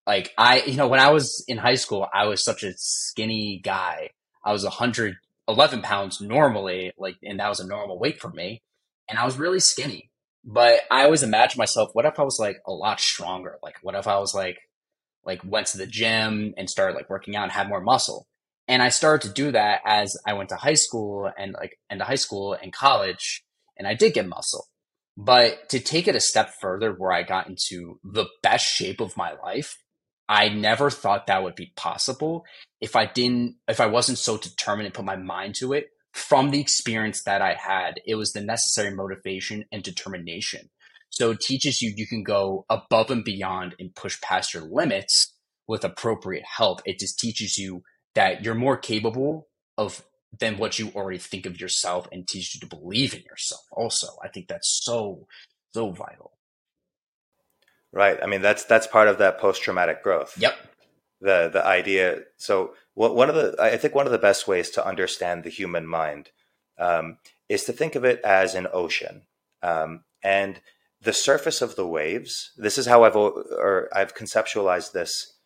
like I, you know, when I was in high school, I was such a skinny guy. I was 111 pounds normally, like, and that was a normal weight for me. And I was really skinny. But I always imagined myself, what if I was like a lot stronger? Like, what if I was like, like went to the gym and started like working out and had more muscle? And I started to do that as I went to high school and like into high school and college, and I did get muscle. But to take it a step further, where I got into the best shape of my life, I never thought that would be possible if I didn't, if I wasn't so determined and put my mind to it from the experience that I had. It was the necessary motivation and determination. So it teaches you you can go above and beyond and push past your limits with appropriate help. It just teaches you that you're more capable of than what you already think of yourself and teach you to believe in yourself also. I think that's so, so vital. Right. I mean, that's that's part of that post traumatic growth. Yep. The the idea. So what one of the I think one of the best ways to understand the human mind um, is to think of it as an ocean, um, and the surface of the waves. This is how I've or I've conceptualized this.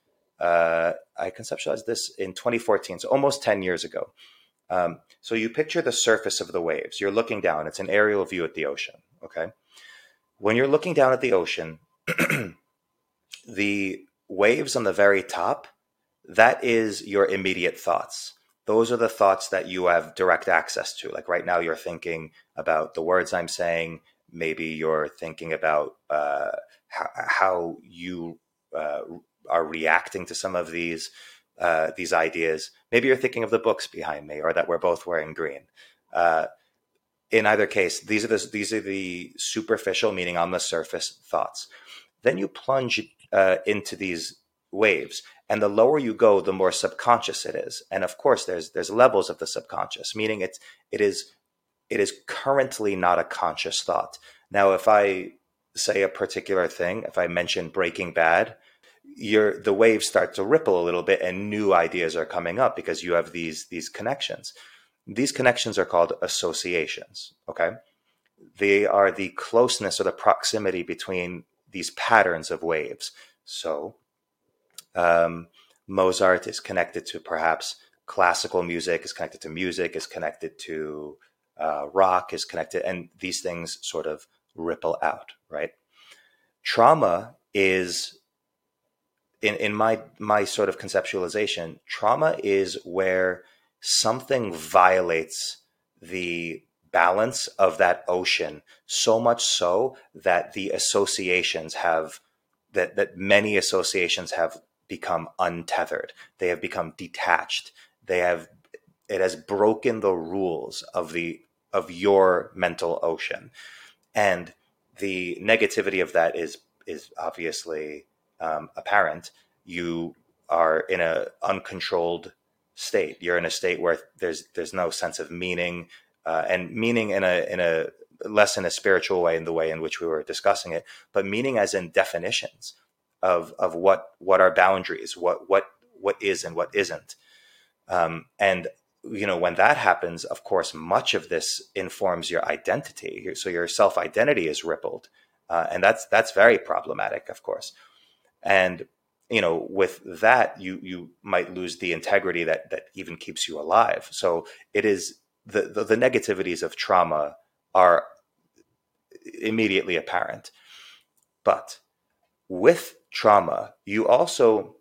Uh, I conceptualized this in 2014, so almost 10 years ago. Um, so you picture the surface of the waves. You're looking down. It's an aerial view at the ocean. Okay. When you're looking down at the ocean, the waves on the very top, that is your immediate thoughts. Those are the thoughts that you have direct access to. Like right now, you're thinking about the words I'm saying. Maybe you're thinking about uh, how, how you uh, are reacting to some of these uh, these ideas. Maybe you're thinking of the books behind me, or that we're both wearing green. Uh, in either case, these are the these are the superficial, meaning on the surface thoughts. Then you plunge uh, into these waves, and the lower you go, the more subconscious it is. And of course, there's there's levels of the subconscious, meaning it's it is it is currently not a conscious thought. Now, if I say a particular thing, if I mention Breaking Bad, your the waves start to ripple a little bit, and new ideas are coming up because you have these these connections. These connections are called associations. Okay, they are the closeness or the proximity between these patterns of waves. So, um, Mozart is connected to perhaps classical music, is connected to music, is connected to uh, rock, is connected, and these things sort of ripple out, right? Trauma is, in, in my my sort of conceptualization, trauma is where something violates the balance of that ocean so much so that the associations have that that many associations have become untethered. They have become detached. They have it has broken the rules of the of your mental ocean. And the negativity of that is is obviously um, apparent you are in a uncontrolled state. You're in a state where there's there's no sense of meaning, uh, and meaning in a in a less in a spiritual way in the way in which we were discussing it, but meaning as in definitions of of what what are boundaries, what what what is and what isn't. Um, and you know when that happens, of course, much of this informs your identity. So your self identity is rippled, uh, and that's that's very problematic, of course. And you know with that you you might lose the integrity that that even keeps you alive. So it is the, the, the negativities of trauma are immediately apparent. But with trauma you also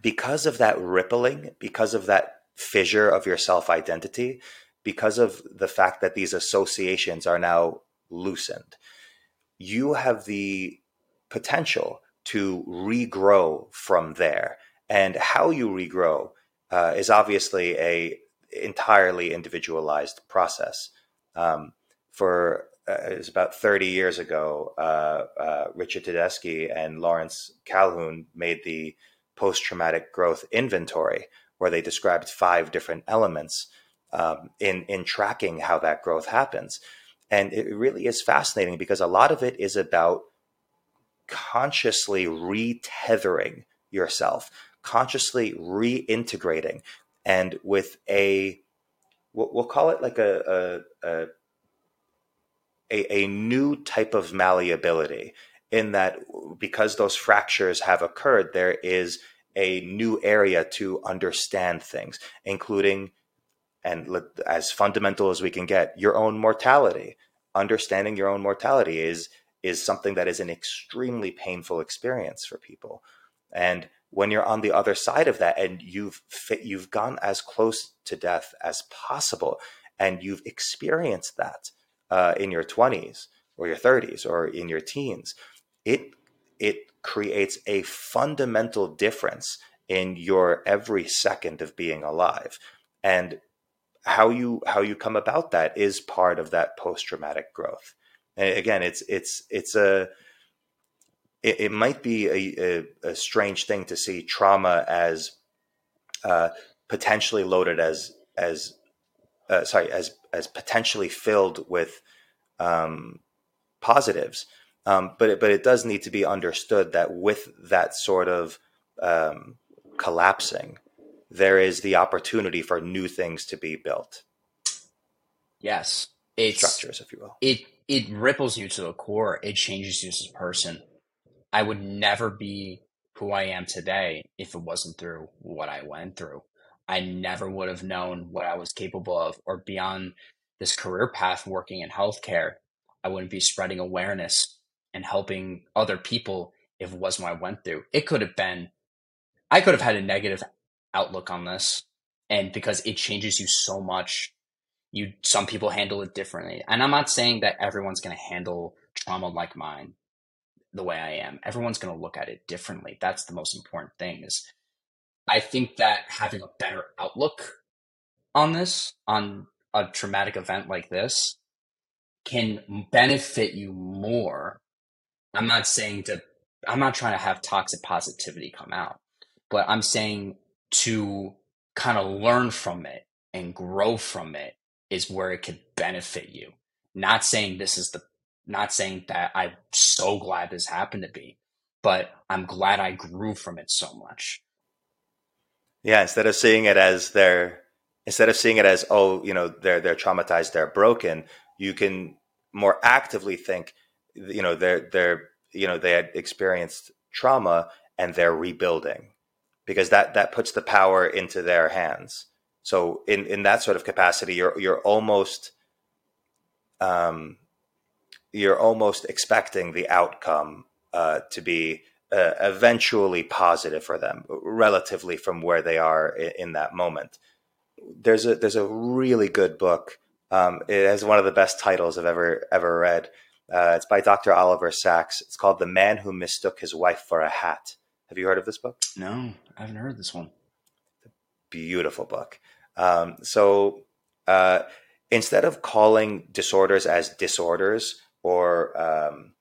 because of that rippling because of that fissure of your self identity because of the fact that these associations are now loosened you have the potential to regrow from there. And how you regrow uh, is obviously a entirely individualized process. Um, for uh, it was about 30 years ago, uh, uh Richard Tedeschi and Lawrence Calhoun made the post traumatic growth inventory, where they described five different elements um, in in tracking how that growth happens. And it really is fascinating because a lot of it is about consciously retethering yourself, consciously reintegrating, and with a we'll, call it like a a, a a new type of malleability in that because those fractures have occurred, there is a new area to understand things, including and as fundamental as we can get, your own mortality. Understanding your own mortality is is something that is an extremely painful experience for people. And when you're on the other side of that and you've fit, you've gone as close to death as possible and you've experienced that uh, in your 20s or your 30s or in your teens, it it creates a fundamental difference in your every second of being alive. And how you how you come about that is part of that post traumatic growth. Again, it's it's it's a it, it might be a, a, a, strange thing to see trauma as uh, potentially loaded as as uh, sorry as as potentially filled with um, positives, um, but it, but it does need to be understood that with that sort of um, collapsing, there is the opportunity for new things to be built. Yes, it's structures, if you will. It it ripples you to the core. It changes you as a person. I would never be who I am today if it wasn't through what I went through. I never would have known what I was capable of or beyond this career path working in healthcare. I wouldn't be spreading awareness and helping other people if it wasn't what I went through. It could have been, I could have had a negative outlook on this. And because it changes you so much you some people handle it differently. And I'm not saying that everyone's going to handle trauma like mine the way I am. Everyone's going to look at it differently. That's the most important thing is I think that having a better outlook on this, on a traumatic event like this, can benefit you more. I'm not saying to, I'm not trying to have toxic positivity come out, but I'm saying to kind of learn from it and grow from it is where it could benefit you. Not saying this is the, not saying that I'm so glad this happened to be, but I'm glad I grew from it so much. Yeah, instead of seeing it as they're, instead of seeing it as oh, you know, they're they're traumatized, they're broken, you can more actively think, you know, they're they're you know they had experienced trauma and they're rebuilding because that that puts the power into their hands so in in that sort of capacity, you're you're almost um, you're almost expecting the outcome uh, to be uh, eventually positive for them, relatively from where they are in, in, that moment. There's a there's a really good book. Um, it has one of the best titles I've ever ever read. Uh, it's by Dr. Oliver Sacks. It's called "The Man Who Mistook His Wife for a Hat." Have you heard of this book? No, I haven't heard this one beautiful book. Um, so uh, instead of calling disorders as disorders or um,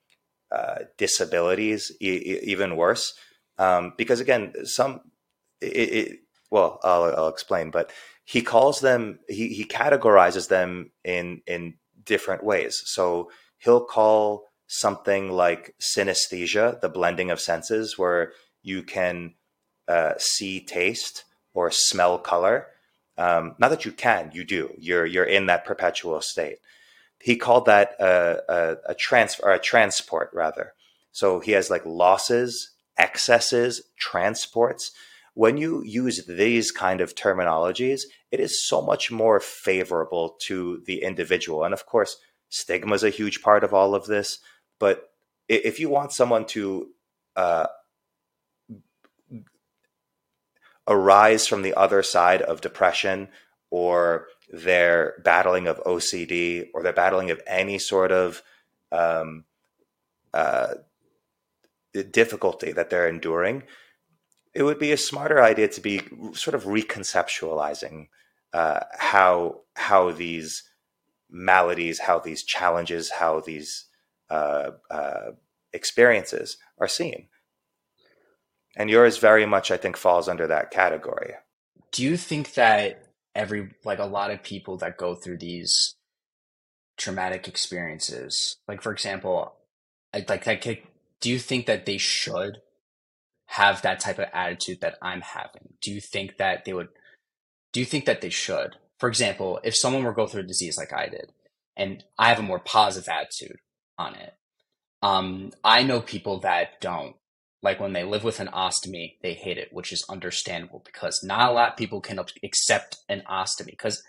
uh, disabilities, e- even worse, um, because again, some it, it, well, I'll, I'll explain, but he calls them, he, he categorizes them in, in different ways. So he'll call something like synesthesia, the blending of senses, where you can uh, see taste or smell color. Um, not that you can, you do. You're you're in that perpetual state. He called that a, a, a transfer a transport rather. So he has like losses, excesses, transports when you use these kind of terminologies, it is so much more favorable to the individual. And of course, stigma is a huge part of all of this. But if you want someone to uh, arise from the other side of depression or their battling of OCD or their battling of any sort of um, uh, difficulty that they're enduring, it would be a smarter idea to be sort of reconceptualizing uh, how how these maladies, how these challenges, how these uh, uh, experiences are seen. And yours very much, I think, falls under that category. Do you think that every like a lot of people that go through these traumatic experiences, like for example, like like do you think that they should have that type of attitude that I'm having? Do you think that they would, do you think that they should? For example, if someone were go through a disease like I did, and I have a more positive attitude on it, um, I know people that don't. Like when they live with an ostomy, they hate it, which is understandable because not a lot of people can accept an ostomy because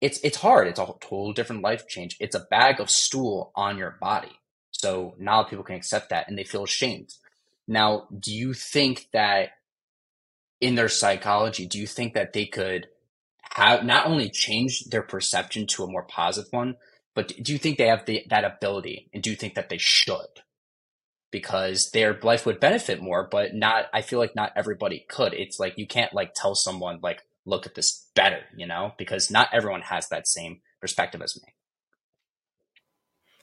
it's it's hard. It's a total different life change. It's a bag of stool on your body. So not a lot of people can accept that and they feel ashamed. Now, do you think that in their psychology, do you think that they could have not only change their perception to a more positive one, but do you think they have the, that ability and do you think that they should? Because their life would benefit more, but not, I feel like not everybody could. It's like you can't like tell someone, like, look at this better, you know, because not everyone has that same perspective as me.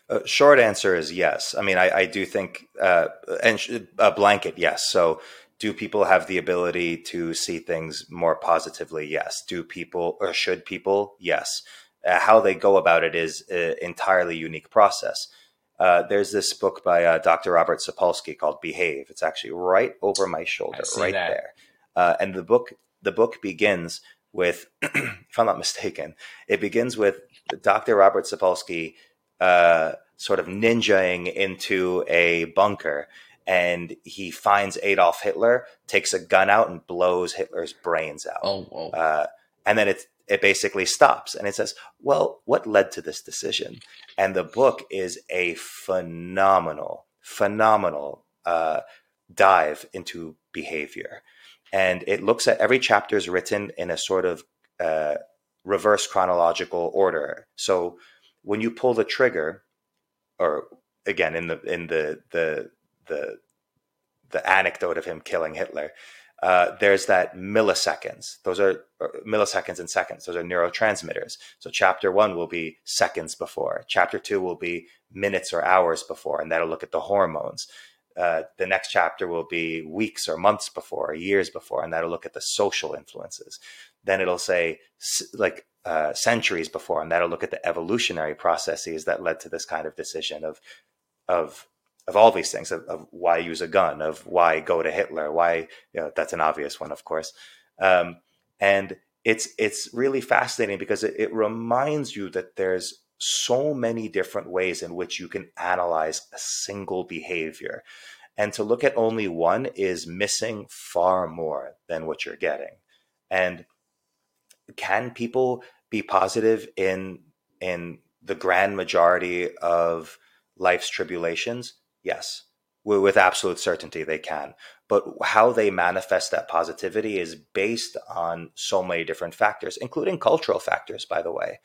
Uh, short answer is yes. I mean, I, I do think, uh, and sh- a blanket, yes. So, do people have the ability to see things more positively? Yes. Do people, or should people? Yes. Uh, how they go about it is an entirely unique process. Uh, there's this book by uh, Dr. Robert Sapolsky called Behave. It's actually right over my shoulder, right that. there. Uh, and the book, the book begins with, if I'm not mistaken, it begins with Dr. Robert Sapolsky uh, sort of ninjaing into a bunker and he finds Adolf Hitler, takes a gun out and blows Hitler's brains out. Oh, uh, and then it it basically stops and it says, "Well, what led to this decision?" And the book is a phenomenal, phenomenal uh, dive into behavior, and it looks at every chapter is written in a sort of uh, reverse chronological order. So when you pull the trigger, or again in the in the the the the anecdote of him killing Hitler, uh, there's that milliseconds. Those are milliseconds and seconds. Those are neurotransmitters. So chapter one will be seconds before. Chapter two will be minutes or hours before, and that'll look at the hormones. Uh, the next chapter will be weeks or months before, or years before, and that'll look at the social influences. Then it'll say like uh, centuries before, and that'll look at the evolutionary processes that led to this kind of decision of of of all these things of, of why use a gun, of why go to Hitler, why you know that's an obvious one, of course, um, and it's it's really fascinating because it, it reminds you that there's so many different ways in which you can analyze a single behavior. And to look at only one is missing far more than what you're getting. And can people be positive in in the grand majority of life's tribulations? Yes, with absolute certainty they can. But how they manifest that positivity is based on so many different factors, including cultural factors, by the way.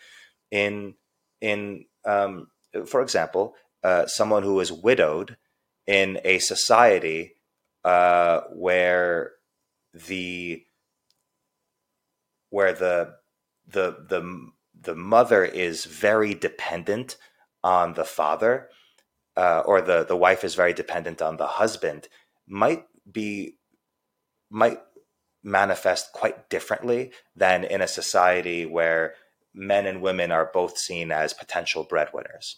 In in um, for example, uh, someone who is widowed in a society uh, where the where the the the the mother is very dependent on the father, uh, or the the wife is very dependent on the husband, might be might manifest quite differently than in a society where men and women are both seen as potential breadwinners.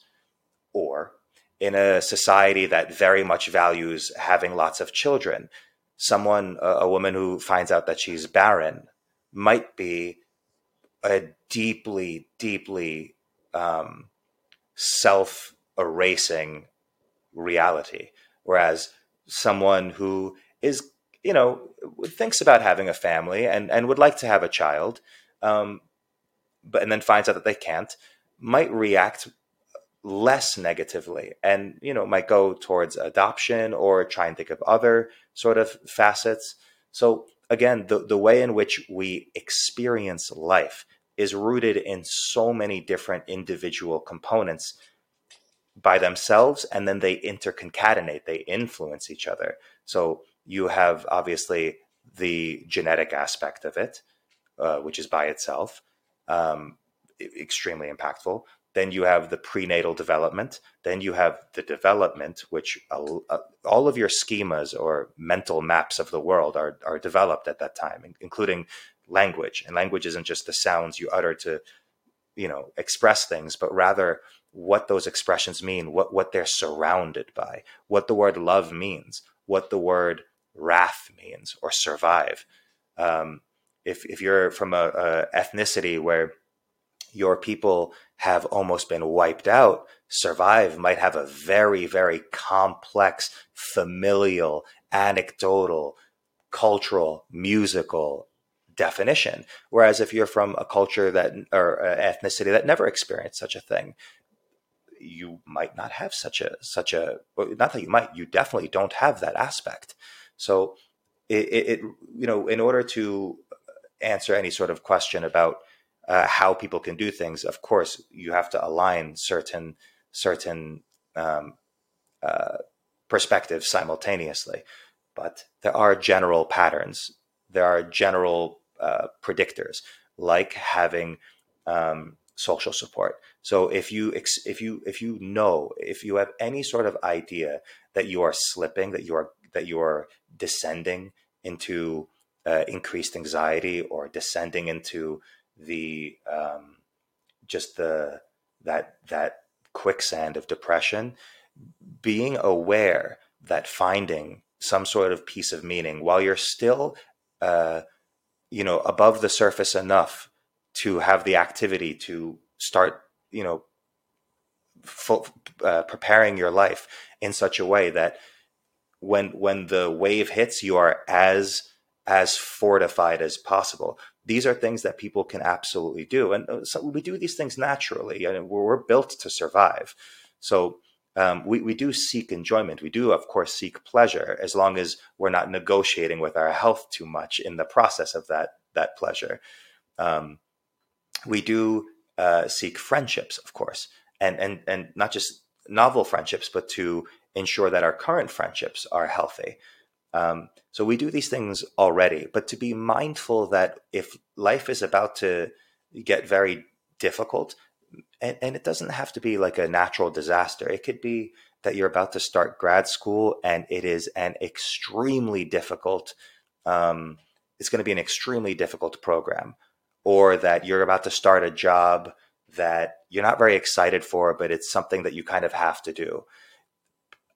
Or in a society that very much values having lots of children, someone, a, a woman who finds out that she's barren, might be a deeply, deeply um, self erasing reality. Whereas someone who is, you know, thinks about having a family and, and would like to have a child, um, but and then finds out that they can't, might react less negatively and you know might go towards adoption or try and think of other sort of facets so again the, the way in which we experience life is rooted in so many different individual components by themselves and then they interconcatenate they influence each other. So you have obviously the genetic aspect of it uh, which is by itself um, extremely impactful. Then you have the prenatal development. Then you have the development which uh, all of your schemas or mental maps of the world are, are developed at that time including language. And language isn't just the sounds you utter to you know express things but rather what those expressions mean what what they're surrounded by what the word love means what the word wrath means or survive um, if if you're from a, a ethnicity where your people have almost been wiped out, survive might have a very, very complex, familial, anecdotal, cultural, musical definition. Whereas if you're from a culture that or ethnicity that never experienced such a thing, you might not have such a such a not that you might you definitely don't have that aspect. So it, it you know in order to answer any sort of question about uh, how people can do things, of course, you have to align certain certain um, uh, perspectives simultaneously. But there are general patterns. There are general uh, predictors, like having um, social support. So if you if you if you know if you have any sort of idea that you are slipping, that you are that you are descending into uh, increased anxiety or descending into the um, just the that that quicksand of depression, being aware that finding some sort of piece of meaning while you're still uh, you know above the surface enough to have the activity to start you know full, uh, preparing your life in such a way that when when the wave hits you are as as fortified as possible these are things that people can absolutely do. And uh, so we do these things naturally, and we're, built to survive. So um, we, we do seek enjoyment. We do, of course, seek pleasure as long as we're not negotiating with our health too much in the process of that, that pleasure. Um, we do uh, seek friendships, of course, and, and, and not just novel friendships, but to ensure that our current friendships are healthy. Um, so we do these things already, but to be mindful that if life is about to get very difficult, and, and, it doesn't have to be like a natural disaster, it could be that you're about to start grad school and it is an extremely difficult, um, it's going to be an extremely difficult program, or that you're about to start a job that you're not very excited for, but it's something that you kind of have to do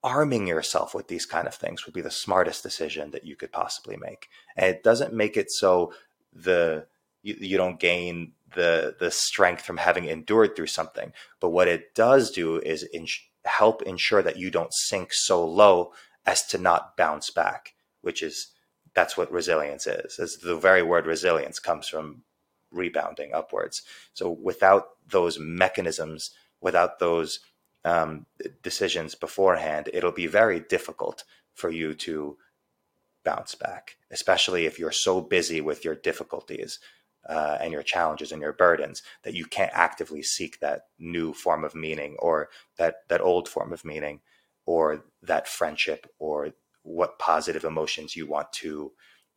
arming yourself with these kind of things would be the smartest decision that you could possibly make. And it doesn't make it so the you, you don't gain the the strength from having endured through something. But what it does do is in, help ensure that you don't sink so low as to not bounce back, which is that's what resilience is. As the very word resilience comes from rebounding upwards. So without those mechanisms, without those um, decisions beforehand, it'll be very difficult for you to bounce back, especially if you're so busy with your difficulties uh, and your challenges and your burdens that you can't actively seek that new form of meaning or that that old form of meaning or that friendship or what positive emotions you want to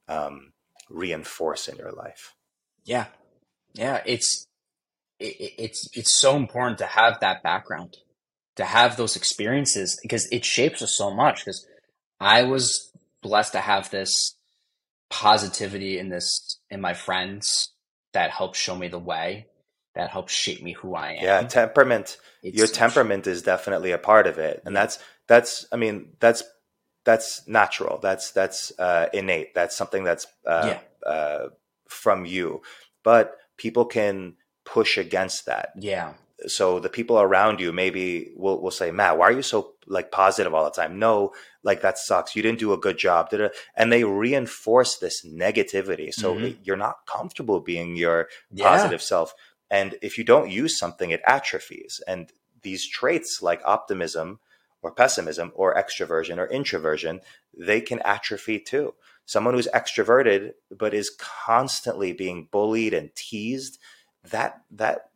um, reinforce in your life. Yeah, yeah, it's it, it's it's so important to have that background to have those experiences because it shapes us so much. Because I was blessed to have this positivity in this in my friends that helped show me the way, that helps shape me who I am. Yeah, temperament. It's- your temperament is definitely a part of it, and that's that's. I mean, that's that's natural. That's that's uh, innate. That's something that's uh, uh, from you. But people can push against that. Yeah. So the people around you maybe will will say, "Matt, why are you so like positive all the time?" No, like that sucks. You didn't do a good job. And they reinforce this negativity. So Mhm. you're not comfortable being your Yeah. positive self. And if you don't use something, it atrophies. And these traits like optimism or pessimism or extroversion or introversion, they can atrophy too. Someone who's extroverted but is constantly being bullied and teased, that that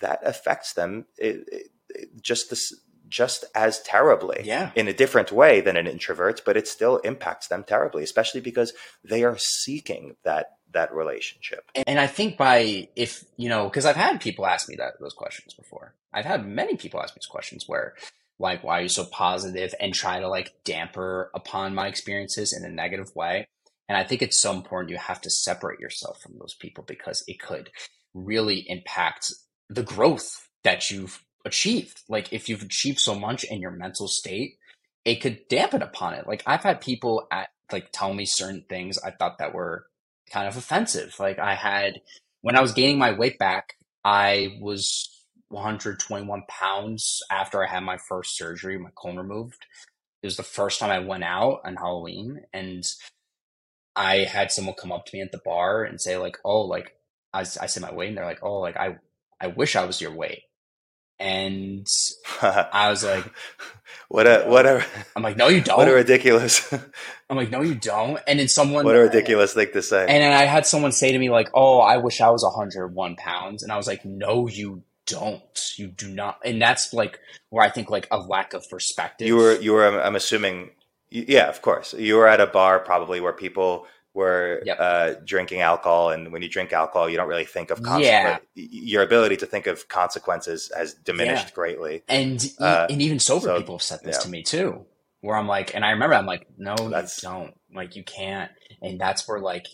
that affects them it, it- it- just this just as terribly Yeah. in a different way than an introvert, but it still impacts them terribly, especially because they are seeking that that relationship. And- I think by if you know, because I've had people ask me that those questions before. I've had many people ask me those questions where, like, why are you so positive, and try to like damper upon my experiences in a negative way. And I think it's so important you have to separate yourself from those people because it could really impact the growth that you've achieved. Like if you've achieved so much in your mental state, it could dampen upon it. Like I've had people at like tell me certain things I thought that were kind of offensive. Like I had when I was gaining my weight back, I was 121 pounds after I had my first surgery, my colon removed. It was the first time I went out on Halloween and I had someone come up to me at the bar and say like, "Oh, like I said my weight," and they're like, "Oh, like I I wish I was your weight," and I was like, what a what a "I'm like, no, you don't." what a ridiculous I'm like, "No, you don't." And then someone, what a ridiculous thing to say. And then I had someone say to me like, "Oh, I wish I was 101 pounds," and I was like, "No, you don't. You do not." And that's like where I think like a lack of perspective. you were you were I'm, assuming yeah of course you were at a bar probably where people were Yep. uh, drinking alcohol and when you drink alcohol you don't really think of consequences Yeah. your ability to think of consequences has diminished Yeah. greatly and Uh, and even sober so, people have said this yeah. to me too where i'm like and i remember i'm like no That's- you don't like you can't and that's where like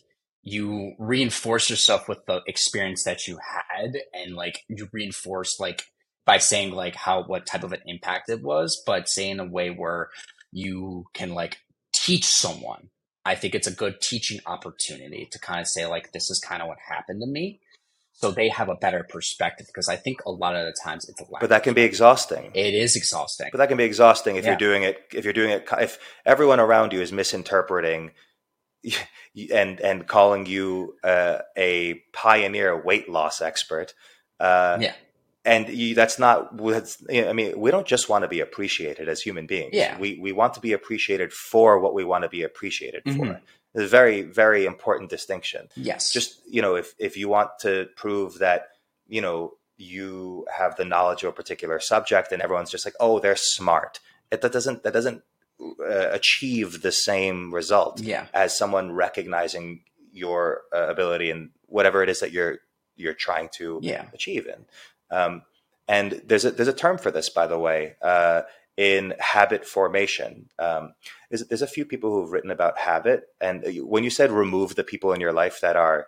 you reinforce yourself with the experience that you had and like you reinforce like by saying like how what type of an impact it was but say in a way where you can like teach someone i think it's a good teaching opportunity to kind of say like this is kind of what happened to me so they have a better perspective because i think a lot of the times it's a lack but that can be exhausting it is exhausting. but that can be exhausting if Yeah. you're doing it if you're doing it if everyone around you is misinterpreting and and calling you uh, a pioneer weight loss expert uh, Yeah. and you, that's not what's i mean we don't just want to be appreciated as human beings Yeah. we we want to be appreciated for what we want to be appreciated for Mhm. it's a very very important distinction Yes. just you know if if you want to prove that you know you have the knowledge of a particular subject and everyone's just like oh they're smart it, that doesn't that doesn't uh, achieve the same result yeah. as someone recognizing your uh, ability and whatever it is that you're you're trying to Yeah. achieve in. Um, and there's a there's a term for this, by the way, uh, in habit formation. Um, there's, there's a few people who've written about habit, and when you said remove the people in your life that are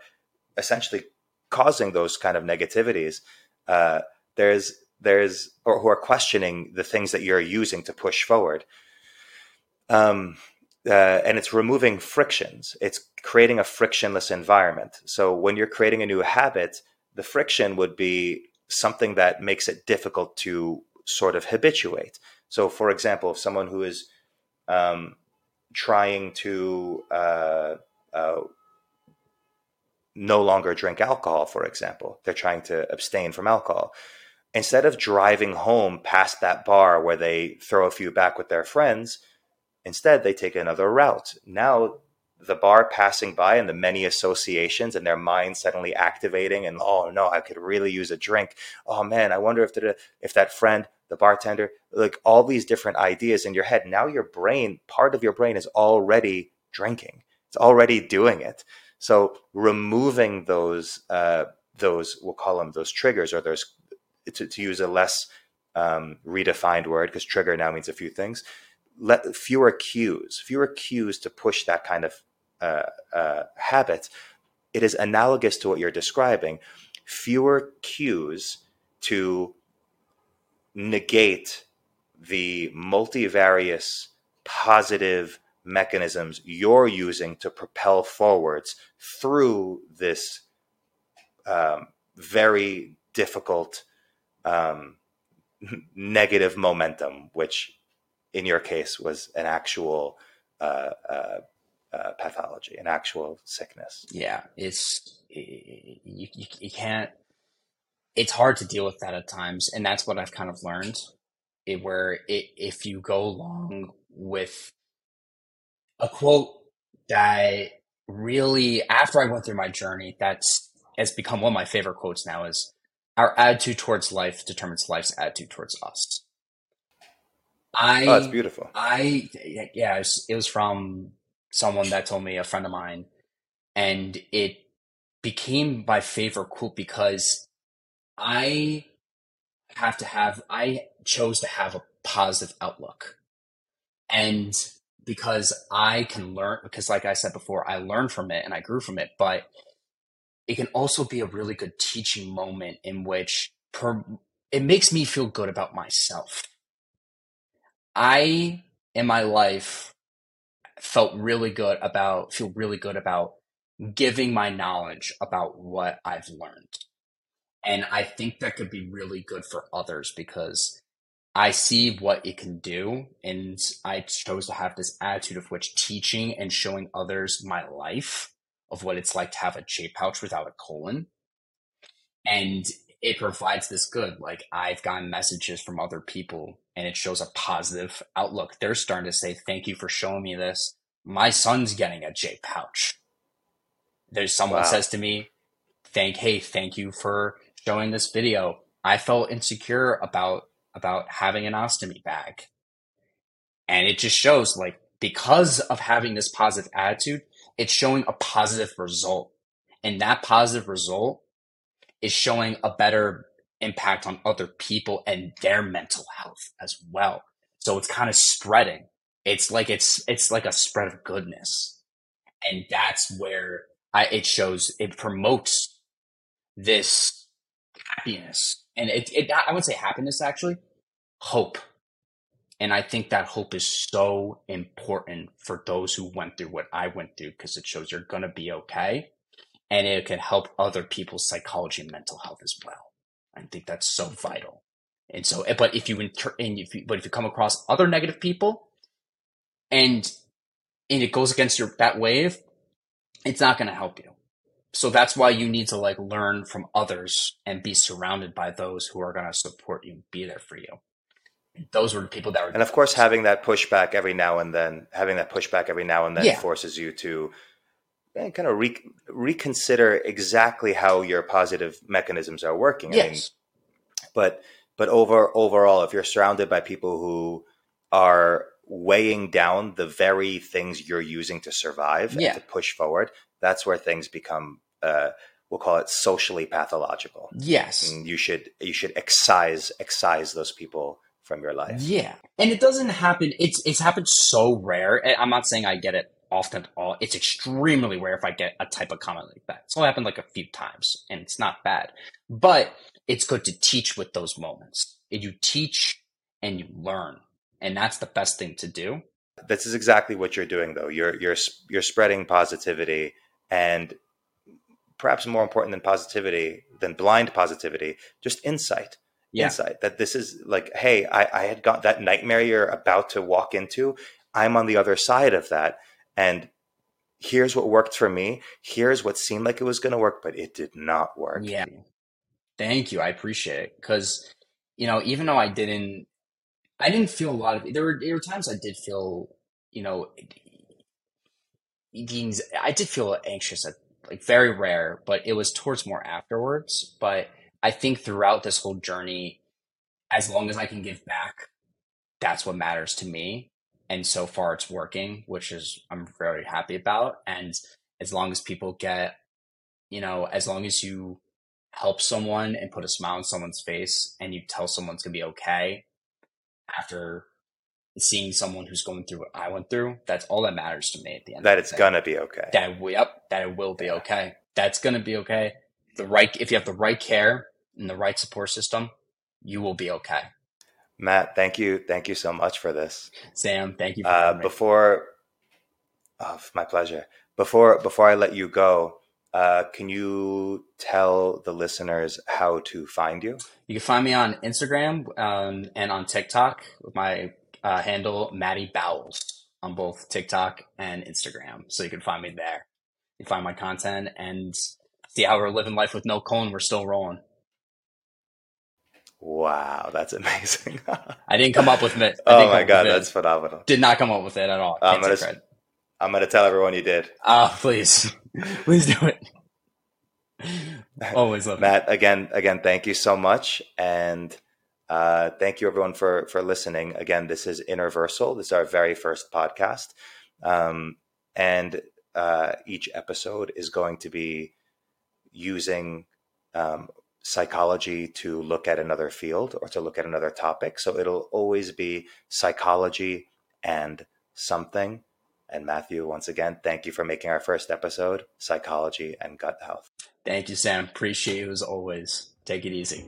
essentially causing those kind of negativities, uh, there's there's or who are questioning the things that you're using to push forward. Um, uh, and it's removing frictions. It's creating a frictionless environment. So when you're creating a new habit, the friction would be something that makes it difficult to sort of habituate. So, for example, if someone who is um, trying to uh, uh, no longer drink alcohol, for example, they're trying to abstain from alcohol. Instead of driving home past that bar where they throw a few back with their friends, Instead, they take another route. Now, the bar passing by and the many associations and their mind suddenly activating and oh no, I could really use a drink. Oh man, I wonder if the, if that friend, the bartender, like all these different ideas in your head. Now your brain, part of your brain is already drinking. It's already doing it. So removing those uh, those we'll call them those triggers or those to, to use a less um, redefined word because trigger now means a few things let fewer cues, fewer cues to push that kind of uh, uh, habits, it is analogous to what you're describing. Fewer cues to negate the multivarious positive mechanisms you're using to propel forwards through this um, very difficult um, negative momentum, which in your case was an actual uh, uh, uh, pathology, an actual sickness. Yeah, it's you, you, you can't. It's hard to deal with that at times, and that's what I've kind of learned. It, where it, if you go along with a quote that really, after I went through my journey, that's has become one of my favorite quotes now is our attitude towards life determines life's attitude towards us. I, oh, it's beautiful. I, yeah, it was, it was from someone that told me, a friend of mine, and it became my favorite quote because I have to have, I chose to have a positive outlook. And because I can learn, because like I said before, I learned from it and I grew from it, but it can also be a really good teaching moment in which per, it makes me feel good about myself. I, in my life, felt really good about, feel really good about giving my knowledge about what I've learned. And I think that could be really good for others because I see what it can do. And I chose to have this attitude of which teaching and showing others my life of what it's like to have a J pouch without a colon. And it provides this good. Like I've gotten messages from other people and it shows a positive outlook. They're starting to say, thank you for showing me this. My son's getting a J pouch. There's someone wow. says to me, thank, hey, thank you for showing this video. I felt insecure about, about having an ostomy bag. And it just shows like because of having this positive attitude, it's showing a positive result. And that positive result is showing a better impact on other people and their mental health as well. So it's kind of spreading. It's like it's it's like a spread of goodness. And that's where I, it shows it promotes this happiness. And it, it I would say happiness actually, hope and I think that hope is so important for those who went through what I went through because it shows you're going to be okay. And it can help other people's psychology and mental health as well. I think that's so vital. And so, eh, but if you, inter- and if you, but if you come across other negative people and, and it goes against your, that wave, it's not going to help you. So that's why you need to like learn from others and be surrounded by those who are going to support you and be there for you those were the people that were. And of course, having that pushback every now and then, having that pushback every now and then yeah. forces you to eh, kind of re- reconsider exactly how your positive mechanisms are working. Yes. I mean, but but over overall, if you're surrounded by people who are weighing down the very things you're using to survive yeah. and to push forward, that's where things become. Uh, we'll call it socially pathological. Yes, and you should you should excise excise those people from your life. Yeah. And it doesn't happen it's it's happened so rare. I'm not saying I get it often all. It's extremely rare if I get a type of comment like that. It's only happened like a few times and it's not bad. But it's good to teach with those moments. And You teach and you learn. And that's the best thing to do. This is exactly what you're doing though. You're you're you're spreading positivity and perhaps more important than positivity, than blind positivity, just insight yeah. insight that this is like, hey, I, I had got that nightmare you're about to walk into. I'm on the other side of that. And here's what worked for me. Here's what seemed like it was going to work, but it did not work. Yeah. Thank you. I appreciate it. Cause, you know, even though I didn't, I didn't feel a lot of, there were, there were times I did feel, you know, I did feel anxious at like very rare, but it was towards more afterwards. But I think throughout this whole journey, as long as I can give back, that's what matters to me. And so far it's working, which is I'm very happy about. And as long as people get, you know, as long as you help someone and put a smile on someone's face and you tell someone's gonna be okay after seeing someone who's going through what I went through, that's all that matters to me at the end. That it's day. gonna be okay. That we yep, that it will be okay. That's gonna be okay. The right if you have the right care and the right support system, you will be okay. Matt, thank you, thank you so much for this. Sam, thank you. Uh, before, oh, my pleasure. Before before I let you go, uh, can you tell the listeners how to find you? You can find me on Instagram um, and on TikTok with my uh, handle Matty Bowels on both TikTok and Instagram. So you can find me there. You can find my content and see how we're living life with no cone. We're still rolling. Wow, that's amazing. I didn't come up with it. oh my god, that's phenomenal. Did not come up with it at all. I'm gonna, I'm gonna tell everyone you did. Oh, please, please do it. Always love Matt. It. Again, again, thank you so much, and uh, thank you everyone for for listening. Again, this is Innerversal. This is our very first podcast, um, and uh, each episode is going to be using um, psychology to look at another field or to look at another topic. So it'll always be psychology and something. And Matthew, once again, thank you for making our first episode, Psychology and Gut Health. Thank you, Sam. Appreciate you as always. Take it easy.